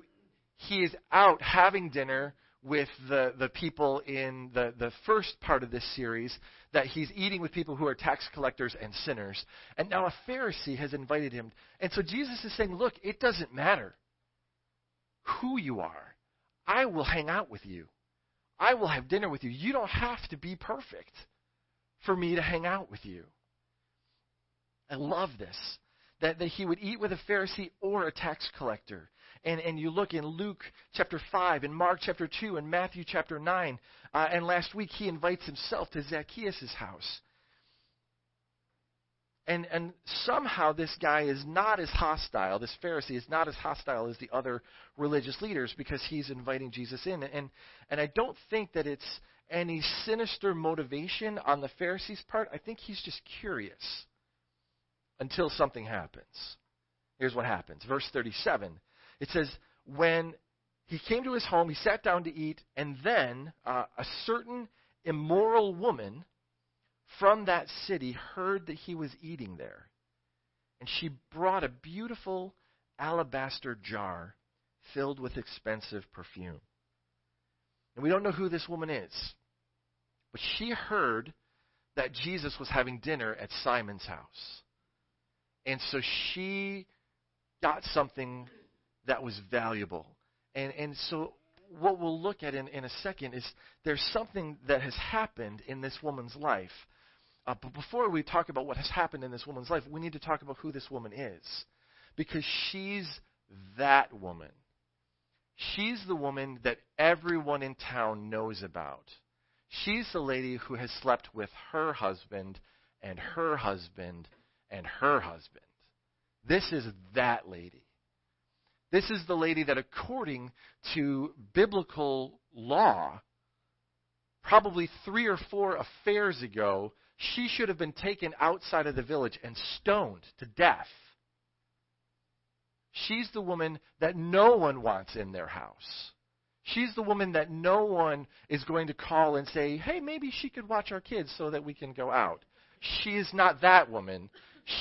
he is out having dinner with the, the people in the, the first part of this series that he's eating with people who are tax collectors and sinners. And now a Pharisee has invited him. And so Jesus is saying, look, it doesn't matter who you are. I will hang out with you. I will have dinner with you. You don't have to be perfect for me to hang out with you. I love this. That, that he would eat with a Pharisee or a tax collector. And, and you look in Luke chapter 5, and Mark chapter 2, and Matthew chapter 9. Uh, and last week he invites himself to Zacchaeus' house. And, and somehow this guy is not as hostile, this Pharisee is not as hostile as the other religious leaders because he's inviting Jesus in. And, and I don't think that it's any sinister motivation on the Pharisee's part. I think he's just curious until something happens. Here's what happens. Verse 37. It says, When he came to his home, he sat down to eat, and then uh, a certain immoral woman from that city heard that he was eating there. And she brought a beautiful alabaster jar filled with expensive perfume. And we don't know who this woman is, but she heard that Jesus was having dinner at Simon's house. And so she got something that was valuable. And, and so what we'll look at in, in a second is there's something that has happened in this woman's life uh, but before we talk about what has happened in this woman's life, we need to talk about who this woman is. Because she's that woman. She's the woman that everyone in town knows about. She's the lady who has slept with her husband and her husband and her husband. This is that lady. This is the lady that, according to biblical law, probably three or four affairs ago, she should have been taken outside of the village and stoned to death. She's the woman that no one wants in their house. She's the woman that no one is going to call and say, hey, maybe she could watch our kids so that we can go out. She is not that woman.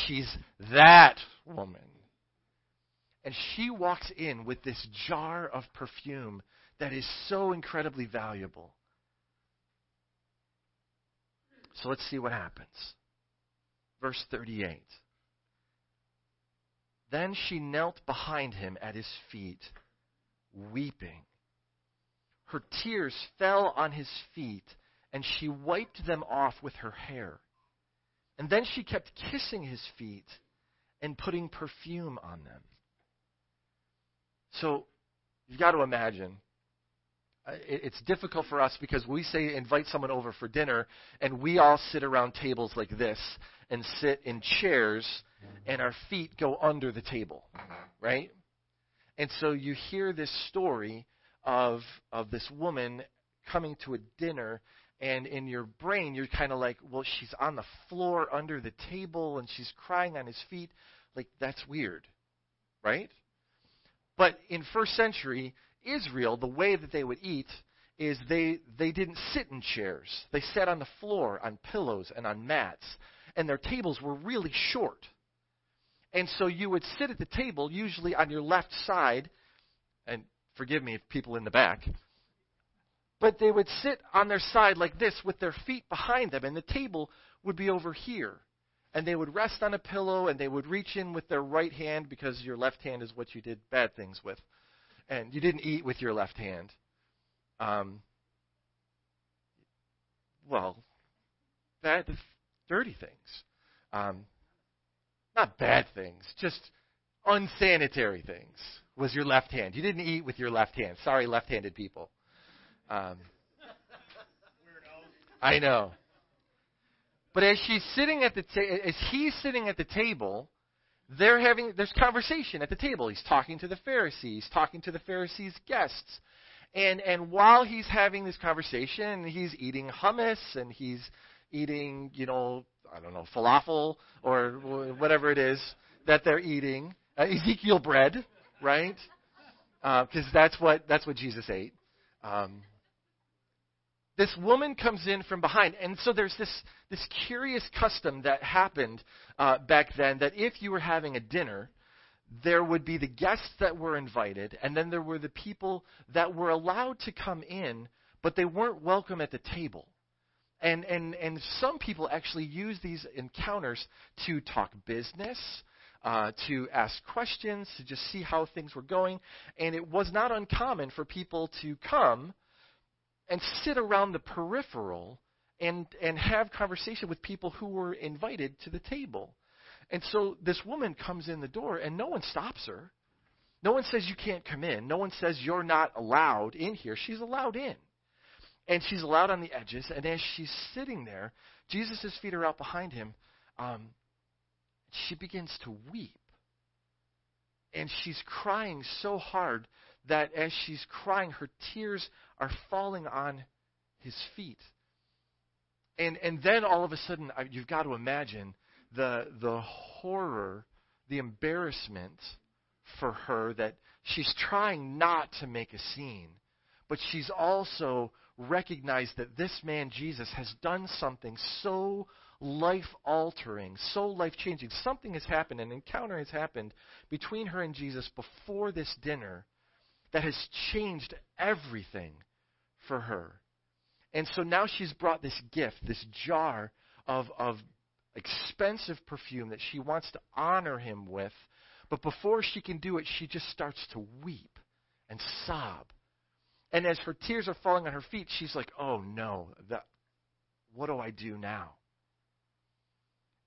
She's that woman. And she walks in with this jar of perfume that is so incredibly valuable. So let's see what happens. Verse 38. Then she knelt behind him at his feet, weeping. Her tears fell on his feet, and she wiped them off with her hair. And then she kept kissing his feet and putting perfume on them. So you've got to imagine. It's difficult for us because we say invite someone over for dinner, and we all sit around tables like this and sit in chairs, and our feet go under the table, right? And so you hear this story of of this woman coming to a dinner and in your brain you're kind of like well she's on the floor under the table and she's crying on his feet like that's weird right but in first century Israel the way that they would eat is they they didn't sit in chairs they sat on the floor on pillows and on mats and their tables were really short and so you would sit at the table usually on your left side and Forgive me if people in the back. But they would sit on their side like this with their feet behind them, and the table would be over here. And they would rest on a pillow and they would reach in with their right hand because your left hand is what you did bad things with. And you didn't eat with your left hand. Um, well, bad, dirty things. Um, not bad things, just unsanitary things was your left hand. You didn't eat with your left hand. Sorry, left-handed people. Um, I know. But as she's sitting at the ta- as he's sitting at the table, they're having there's conversation at the table. He's talking to the Pharisees, talking to the Pharisees' guests. And and while he's having this conversation, he's eating hummus and he's eating, you know, I don't know, falafel or whatever it is that they're eating, uh, Ezekiel bread, right? Because uh, that's what that's what Jesus ate. Um, this woman comes in from behind, and so there's this this curious custom that happened uh, back then that if you were having a dinner, there would be the guests that were invited, and then there were the people that were allowed to come in, but they weren't welcome at the table. And and and some people actually use these encounters to talk business, uh, to ask questions, to just see how things were going. And it was not uncommon for people to come and sit around the peripheral and, and have conversation with people who were invited to the table. And so this woman comes in the door and no one stops her. No one says you can't come in. No one says you're not allowed in here. She's allowed in. And she's allowed on the edges. And as she's sitting there, Jesus' feet are out behind him. Um, she begins to weep. And she's crying so hard that as she's crying, her tears are falling on his feet. And, and then all of a sudden, you've got to imagine the, the horror, the embarrassment for her that she's trying not to make a scene, but she's also recognized that this man, Jesus, has done something so life altering, so life changing. Something has happened, an encounter has happened between her and Jesus before this dinner that has changed everything for her. And so now she's brought this gift, this jar of, of expensive perfume that she wants to honor him with. But before she can do it, she just starts to weep and sob. And as her tears are falling on her feet, she's like, oh no, that, what do I do now?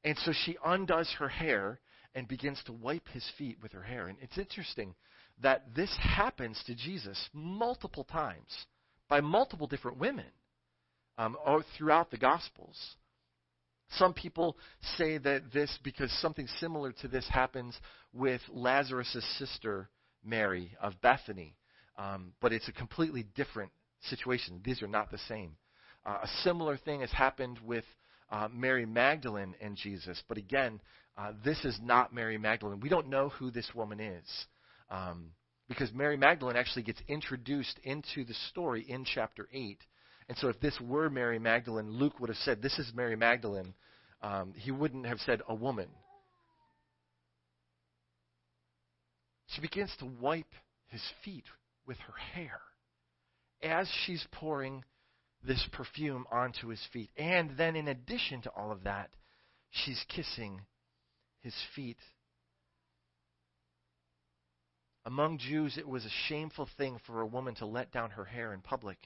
And so she undoes her hair and begins to wipe his feet with her hair. And it's interesting that this happens to Jesus multiple times by multiple different women um, throughout the Gospels. Some people say that this, because something similar to this happens with Lazarus' sister, Mary of Bethany, um, but it's a completely different situation. These are not the same. Uh, a similar thing has happened with uh, Mary Magdalene and Jesus, but again, uh, this is not Mary Magdalene. We don't know who this woman is. Um, because Mary Magdalene actually gets introduced into the story in chapter 8. And so if this were Mary Magdalene, Luke would have said, This is Mary Magdalene. Um, he wouldn't have said a woman. She begins to wipe his feet with her hair as she's pouring this perfume onto his feet. And then, in addition to all of that, she's kissing his feet. Among Jews, it was a shameful thing for a woman to let down her hair in public.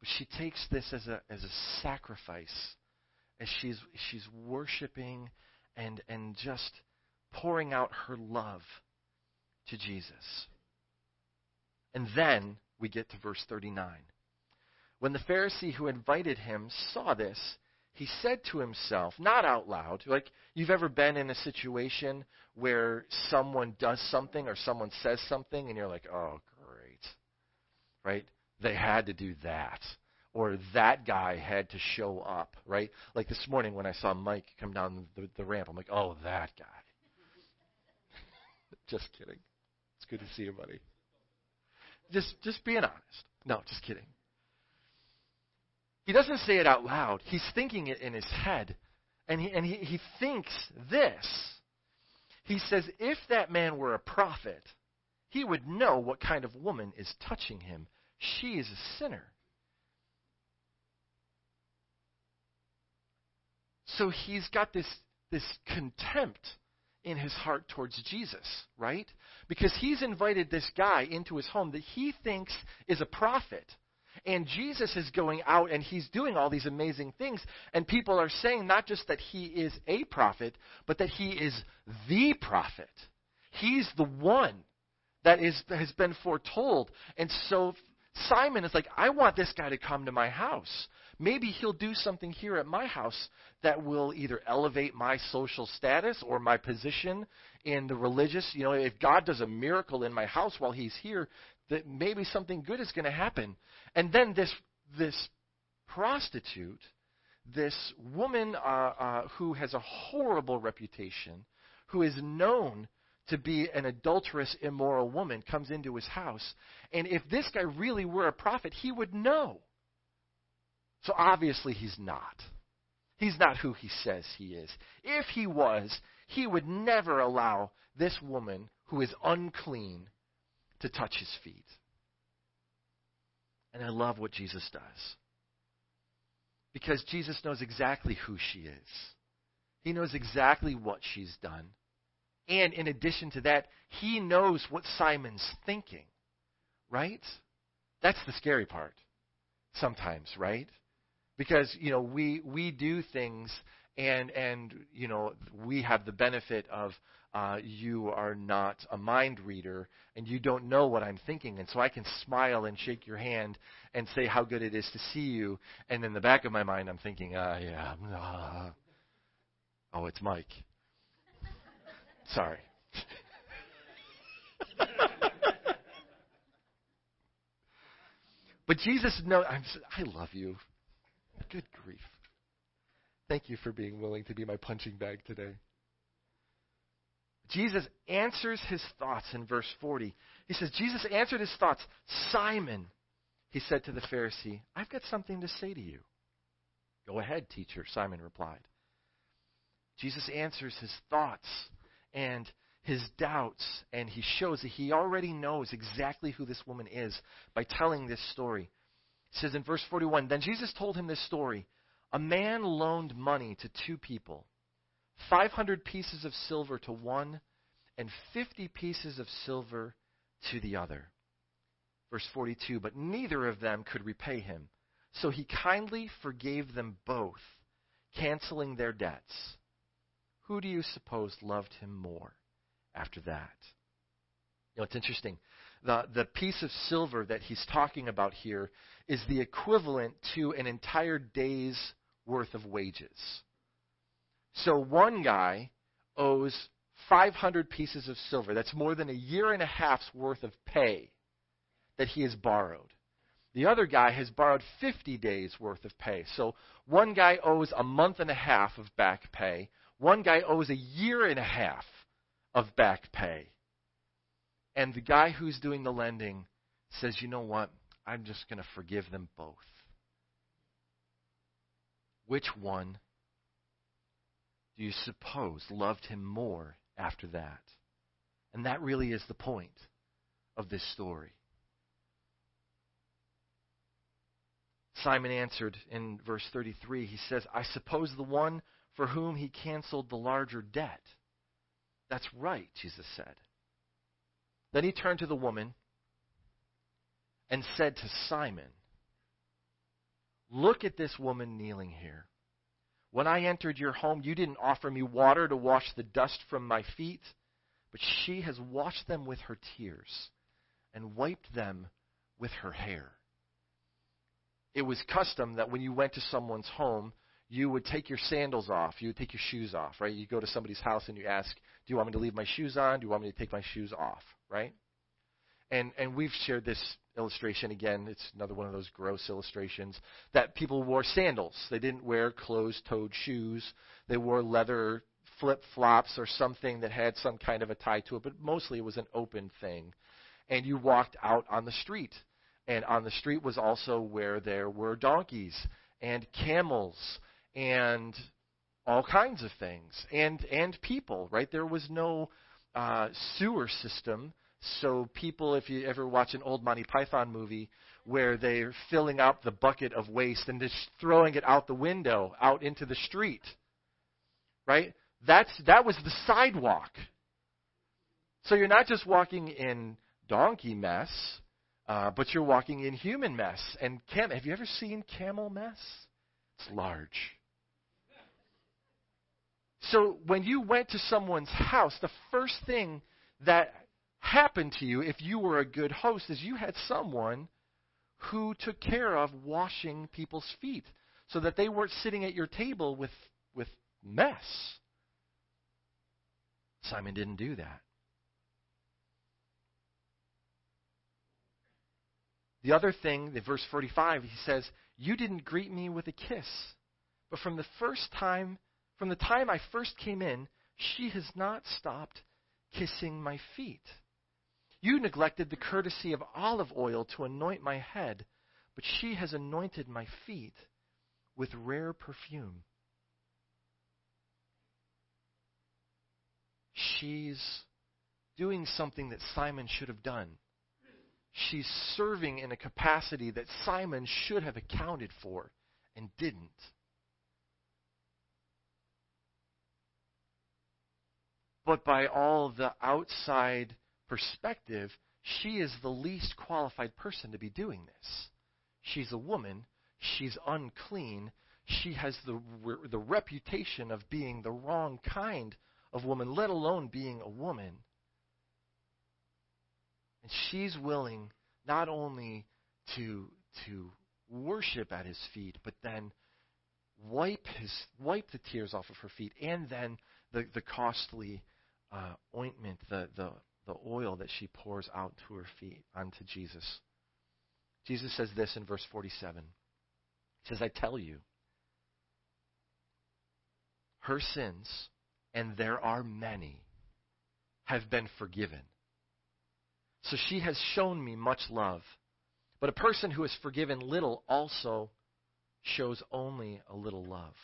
But she takes this as a, as a sacrifice, as she's, she's worshiping and, and just pouring out her love to Jesus. And then we get to verse 39. When the Pharisee who invited him saw this, he said to himself, not out loud, like you've ever been in a situation where someone does something or someone says something and you're like, oh, great. Right? They had to do that. Or that guy had to show up, right? Like this morning when I saw Mike come down the, the ramp, I'm like, oh, that guy. just kidding. It's good to see you, buddy. Just, just being honest. No, just kidding. He doesn't say it out loud. He's thinking it in his head. And he, and he, he thinks this. He says, if that man were a prophet, he would know what kind of woman is touching him. She is a sinner. So he's got this, this contempt in his heart towards Jesus, right? Because he's invited this guy into his home that he thinks is a prophet. And Jesus is going out and he's doing all these amazing things. And people are saying not just that he is a prophet, but that he is the prophet. He's the one that is, has been foretold. And so Simon is like, I want this guy to come to my house. Maybe he'll do something here at my house that will either elevate my social status or my position in the religious. You know, if God does a miracle in my house while he's here, that maybe something good is going to happen. And then this this prostitute, this woman uh, uh, who has a horrible reputation, who is known to be an adulterous, immoral woman, comes into his house. And if this guy really were a prophet, he would know. So obviously he's not. He's not who he says he is. If he was, he would never allow this woman who is unclean to touch his feet. And I love what Jesus does. Because Jesus knows exactly who she is. He knows exactly what she's done. And in addition to that, he knows what Simon's thinking. Right? That's the scary part. Sometimes, right? Because, you know, we we do things and and you know, we have the benefit of uh, you are not a mind reader and you don't know what I'm thinking. And so I can smile and shake your hand and say how good it is to see you. And in the back of my mind, I'm thinking, ah, uh, yeah, uh, oh, it's Mike. Sorry. but Jesus knows, I love you. Good grief. Thank you for being willing to be my punching bag today. Jesus answers his thoughts in verse 40. He says, Jesus answered his thoughts. Simon, he said to the Pharisee, I've got something to say to you. Go ahead, teacher, Simon replied. Jesus answers his thoughts and his doubts, and he shows that he already knows exactly who this woman is by telling this story. He says in verse 41 Then Jesus told him this story A man loaned money to two people. 500 pieces of silver to one, and 50 pieces of silver to the other. Verse 42 But neither of them could repay him. So he kindly forgave them both, canceling their debts. Who do you suppose loved him more after that? You know, it's interesting. The, the piece of silver that he's talking about here is the equivalent to an entire day's worth of wages. So one guy owes 500 pieces of silver. That's more than a year and a half's worth of pay that he has borrowed. The other guy has borrowed 50 days worth of pay. So one guy owes a month and a half of back pay. One guy owes a year and a half of back pay. And the guy who's doing the lending says, you know what? I'm just going to forgive them both. Which one do you suppose loved him more after that? And that really is the point of this story. Simon answered in verse 33, he says, I suppose the one for whom he canceled the larger debt. That's right, Jesus said. Then he turned to the woman and said to Simon, Look at this woman kneeling here. When I entered your home, you didn't offer me water to wash the dust from my feet, but she has washed them with her tears and wiped them with her hair. It was custom that when you went to someone's home, you would take your sandals off. You would take your shoes off, right? You go to somebody's house and you ask, "Do you want me to leave my shoes on? Do you want me to take my shoes off?" Right? And and we've shared this illustration again. It's another one of those gross illustrations that people wore sandals. They didn't wear closed-toed shoes. They wore leather flip-flops or something that had some kind of a tie to it, but mostly it was an open thing. And you walked out on the street. And on the street was also where there were donkeys and camels and all kinds of things and and people right there was no uh, sewer system so people if you ever watch an old monty python movie where they're filling up the bucket of waste and just throwing it out the window out into the street right? That's that was the sidewalk. So you're not just walking in donkey mess uh, but you're walking in human mess. And cam have you ever seen camel mess? It's large. So when you went to someone's house, the first thing that happened to you, if you were a good host, is you had someone who took care of washing people's feet so that they weren't sitting at your table with, with mess. Simon didn't do that. The other thing, the verse 45, he says, You didn't greet me with a kiss, but from the first time from the time I first came in, she has not stopped kissing my feet. You neglected the courtesy of olive oil to anoint my head, but she has anointed my feet with rare perfume. She's doing something that Simon should have done. She's serving in a capacity that Simon should have accounted for and didn't. but by all the outside perspective, she is the least qualified person to be doing this. She's a woman. She's unclean. She has the, the reputation of being the wrong kind of woman, let alone being a woman. And she's willing not only to, to worship at his feet, but then wipe, his, wipe the tears off of her feet, and then the, the costly uh, ointment, the, the, the oil that she pours out to her feet onto Jesus. Jesus says this in verse 47. He says, I tell you, her sins, and there are many, have been forgiven. So she has shown me much love. But a person who is forgiven little also shows only a little love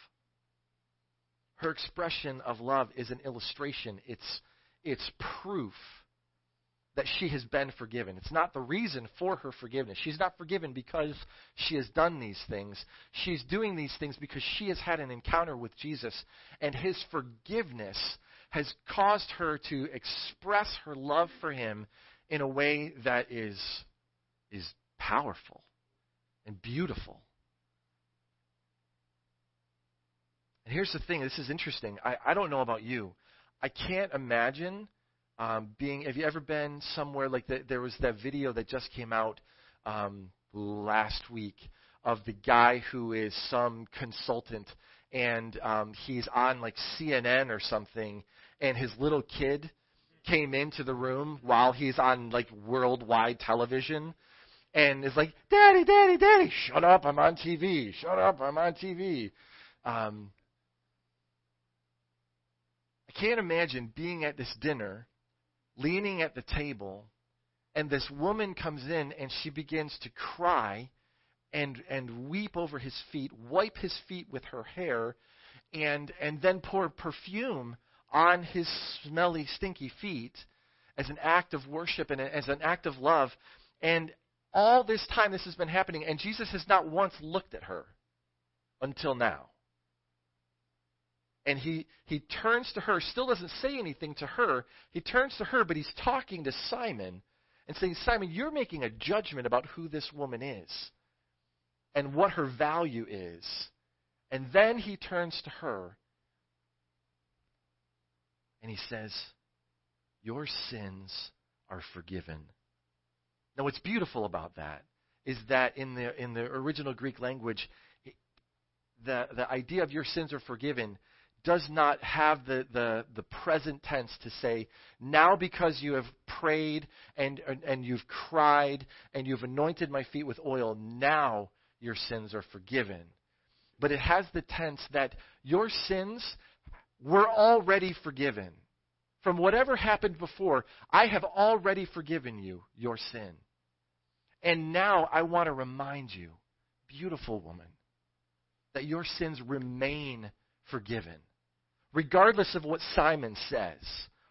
her expression of love is an illustration. It's, it's proof that she has been forgiven. It's not the reason for her forgiveness. She's not forgiven because she has done these things. She's doing these things because she has had an encounter with Jesus, and his forgiveness has caused her to express her love for him in a way that is, is powerful and beautiful. And here's the thing this is interesting. I, I don't know about you. I can't imagine um, being. Have you ever been somewhere like that? There was that video that just came out um, last week of the guy who is some consultant and um, he's on like CNN or something, and his little kid came into the room while he's on like worldwide television, and is like, "Daddy, Daddy, Daddy, shut up! I'm on TV. Shut up! I'm on TV." Um, I can't imagine being at this dinner, leaning at the table, and this woman comes in and she begins to cry and and weep over his feet, wipe his feet with her hair, and and then pour perfume on his smelly, stinky feet as an act of worship and as an act of love. And all this time this has been happening, and Jesus has not once looked at her until now. And he, he turns to her, still doesn't say anything to her. He turns to her, but he's talking to Simon and saying, Simon, you're making a judgment about who this woman is and what her value is. And then he turns to her and he says, Your sins are forgiven. Now, what's beautiful about that is that in the, in the original Greek language, the, the idea of your sins are forgiven does not have the, the, the present tense to say, now because you have prayed and, and, and you've cried and you've anointed my feet with oil, now your sins are forgiven. But it has the tense that your sins were already forgiven. From whatever happened before, I have already forgiven you your sin. And now I want to remind you, beautiful woman, that your sins remain forgiven. Regardless of what Simon says,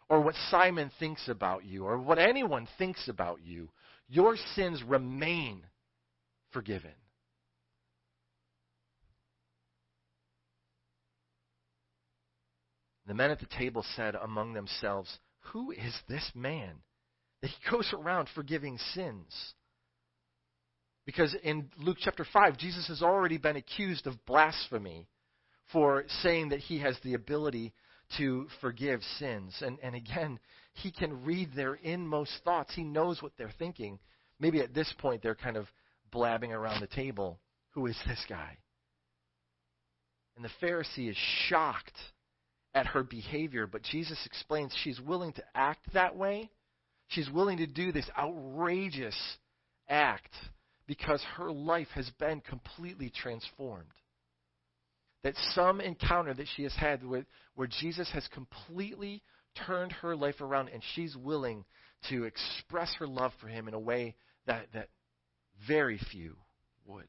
or what Simon thinks about you, or what anyone thinks about you, your sins remain forgiven. The men at the table said among themselves, Who is this man that he goes around forgiving sins? Because in Luke chapter 5, Jesus has already been accused of blasphemy for saying that he has the ability to forgive sins. And, and again, he can read their inmost thoughts. He knows what they're thinking. Maybe at this point they're kind of blabbing around the table. Who is this guy? And the Pharisee is shocked at her behavior, but Jesus explains she's willing to act that way. She's willing to do this outrageous act because her life has been completely transformed. That some encounter that she has had where, where Jesus has completely turned her life around and she's willing to express her love for him in a way that, that very few would.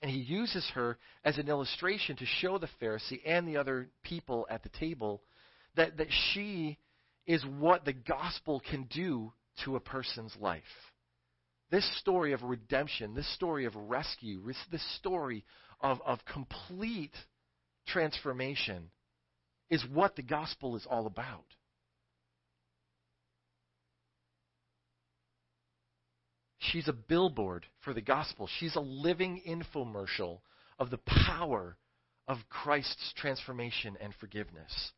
And he uses her as an illustration to show the Pharisee and the other people at the table that, that she is what the gospel can do to a person's life. This story of redemption, this story of rescue, this story of, of complete transformation is what the gospel is all about. She's a billboard for the gospel. She's a living infomercial of the power of Christ's transformation and forgiveness.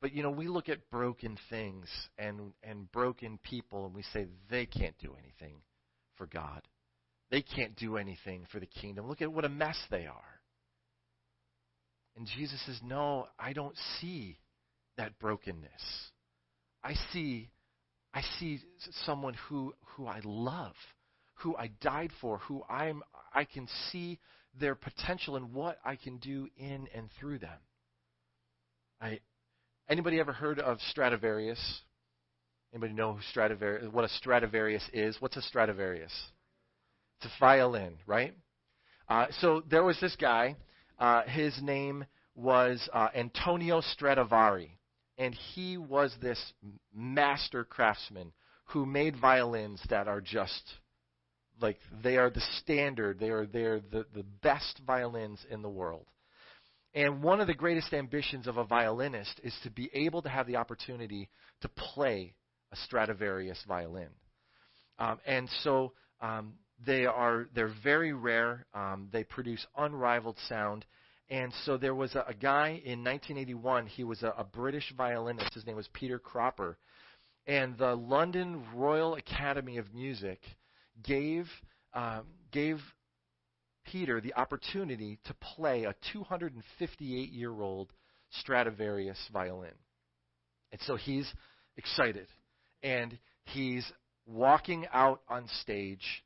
But you know, we look at broken things and and broken people and we say they can't do anything for God. They can't do anything for the kingdom. Look at what a mess they are. And Jesus says, "No, I don't see that brokenness. I see I see someone who who I love, who I died for, who I'm I can see their potential and what I can do in and through them. I Anybody ever heard of Stradivarius? Anybody know who Stradivarius, what a Stradivarius is? What's a Stradivarius? A violin, right? Uh, so there was this guy. Uh, his name was uh, Antonio Stradivari, and he was this master craftsman who made violins that are just like they are the standard. They are they're the, the best violins in the world. And one of the greatest ambitions of a violinist is to be able to have the opportunity to play a Stradivarius violin. Um, and so um, they are they're very rare. Um, they produce unrivaled sound. And so there was a, a guy in 1981. He was a, a British violinist. His name was Peter Cropper. And the London Royal Academy of Music gave um, gave Peter the opportunity to play a 258 year old Stradivarius violin. And so he's excited. And he's walking out on stage.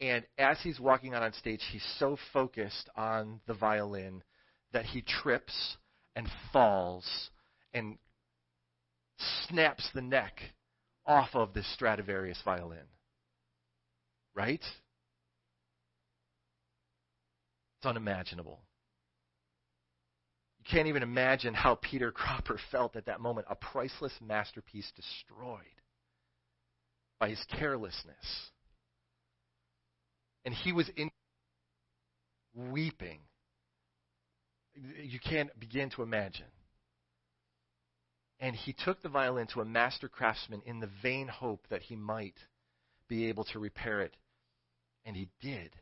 And as he's walking out on stage, he's so focused on the violin that he trips and falls and snaps the neck off of this Stradivarius violin. Right? It's unimaginable. You can't even imagine how Peter Cropper felt at that moment. A priceless masterpiece destroyed by his carelessness. And he was in weeping. You can't begin to imagine. And he took the violin to a master craftsman in the vain hope that he might be able to repair it. And he did.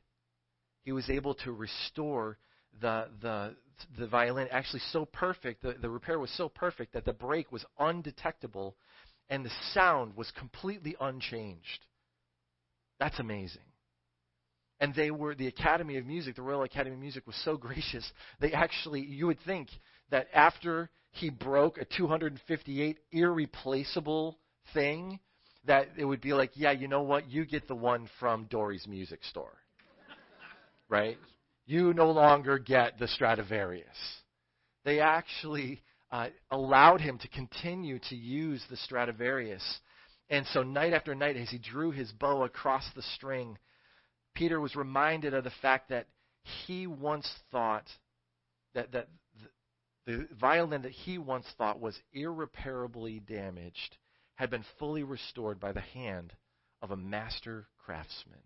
He was able to restore the, the, the violin actually so perfect, the, the repair was so perfect that the break was undetectable and the sound was completely unchanged. That's amazing. And they were, the Academy of Music, the Royal Academy of Music was so gracious. They actually, you would think that after he broke a 258 irreplaceable thing, that it would be like, yeah, you know what? You get the one from Dory's Music Store. right? You no longer get the Stradivarius. They actually uh, allowed him to continue to use the Stradivarius. And so, night after night, as he drew his bow across the string, Peter was reminded of the fact that he once thought that, that the, violin that he once thought was irreparably damaged had been fully restored by the hand of a master craftsman.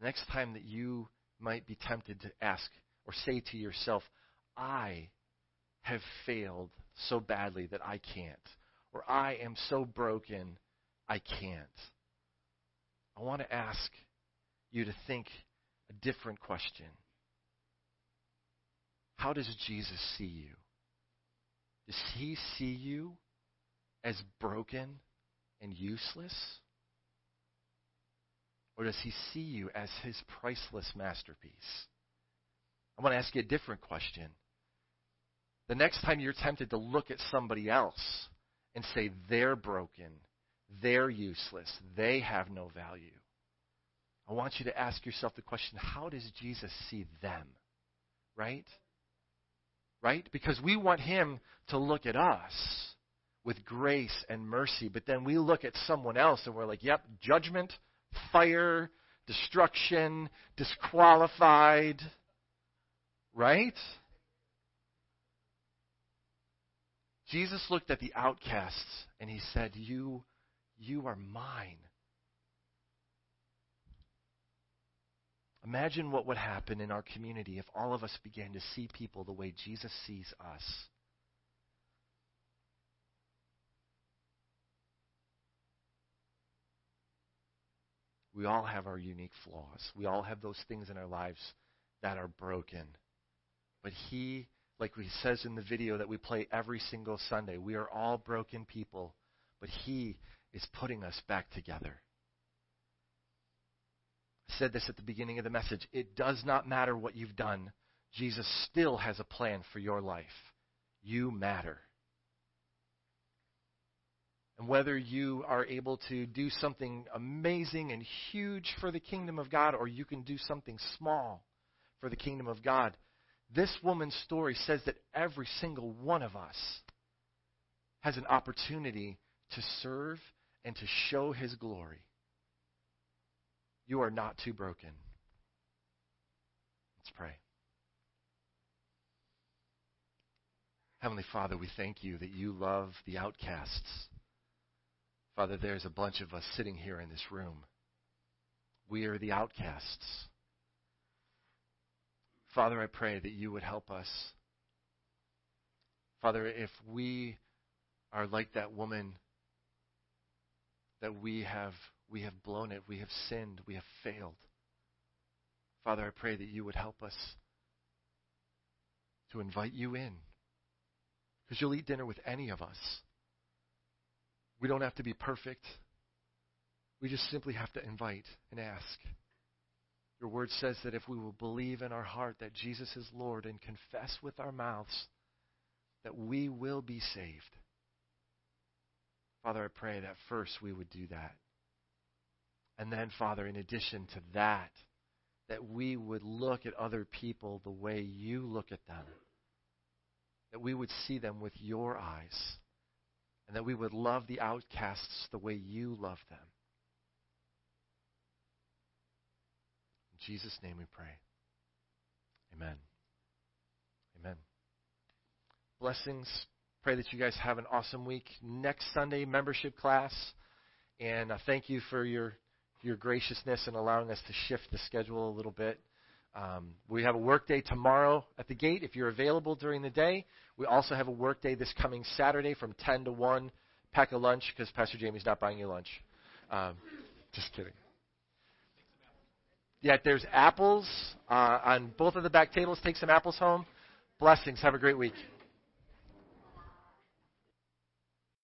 Next time that you might be tempted to ask or say to yourself, I have failed so badly that I can't, or I am so broken I can't. I want to ask you to think a different question. How does Jesus see you? Does he see you as broken and useless? Or does he see you as his priceless masterpiece? I want to ask you a different question. The next time you're tempted to look at somebody else and say they're broken, they're useless, they have no value, I want you to ask yourself the question how does Jesus see them? Right? Right? Because we want him to look at us with grace and mercy, but then we look at someone else and we're like, yep, judgment, fire, destruction, disqualified. Right? Jesus looked at the outcasts and he said, You, you are mine. Imagine what would happen in our community if all of us began to see people the way Jesus sees us. We all have our unique flaws. We all have those things in our lives that are broken. But He, like He says in the video that we play every single Sunday, we are all broken people, but He is putting us back together. I said this at the beginning of the message. It does not matter what you've done, Jesus still has a plan for your life. You matter. And whether you are able to do something amazing and huge for the kingdom of God, or you can do something small for the kingdom of God, this woman's story says that every single one of us has an opportunity to serve and to show his glory. You are not too broken. Let's pray. Heavenly Father, we thank you that you love the outcasts. Father, there's a bunch of us sitting here in this room. We are the outcasts. Father, I pray that you would help us. Father, if we are like that woman, that we have we have blown it, we have sinned, we have failed. Father, I pray that you would help us to invite you in. Because you'll eat dinner with any of us. We don't have to be perfect. We just simply have to invite and ask. Your word says that if we will believe in our heart that Jesus is Lord and confess with our mouths, that we will be saved. Father, I pray that first we would do that. And then, Father, in addition to that, that we would look at other people the way you look at them. That we would see them with your eyes. And that we would love the outcasts the way you love them. In Jesus' name we pray. Amen. Amen. Blessings. Pray that you guys have an awesome week. Next Sunday, membership class. And uh, thank you for your, your graciousness in allowing us to shift the schedule a little bit. Um, we have a work day tomorrow at the gate if you're available during the day. We also have a work day this coming Saturday from 10 to 1. Pack a lunch because Pastor Jamie's not buying you lunch. Um, just kidding. Yeah, there's apples uh, on both of the back tables. Take some apples home. Blessings. Have a great week.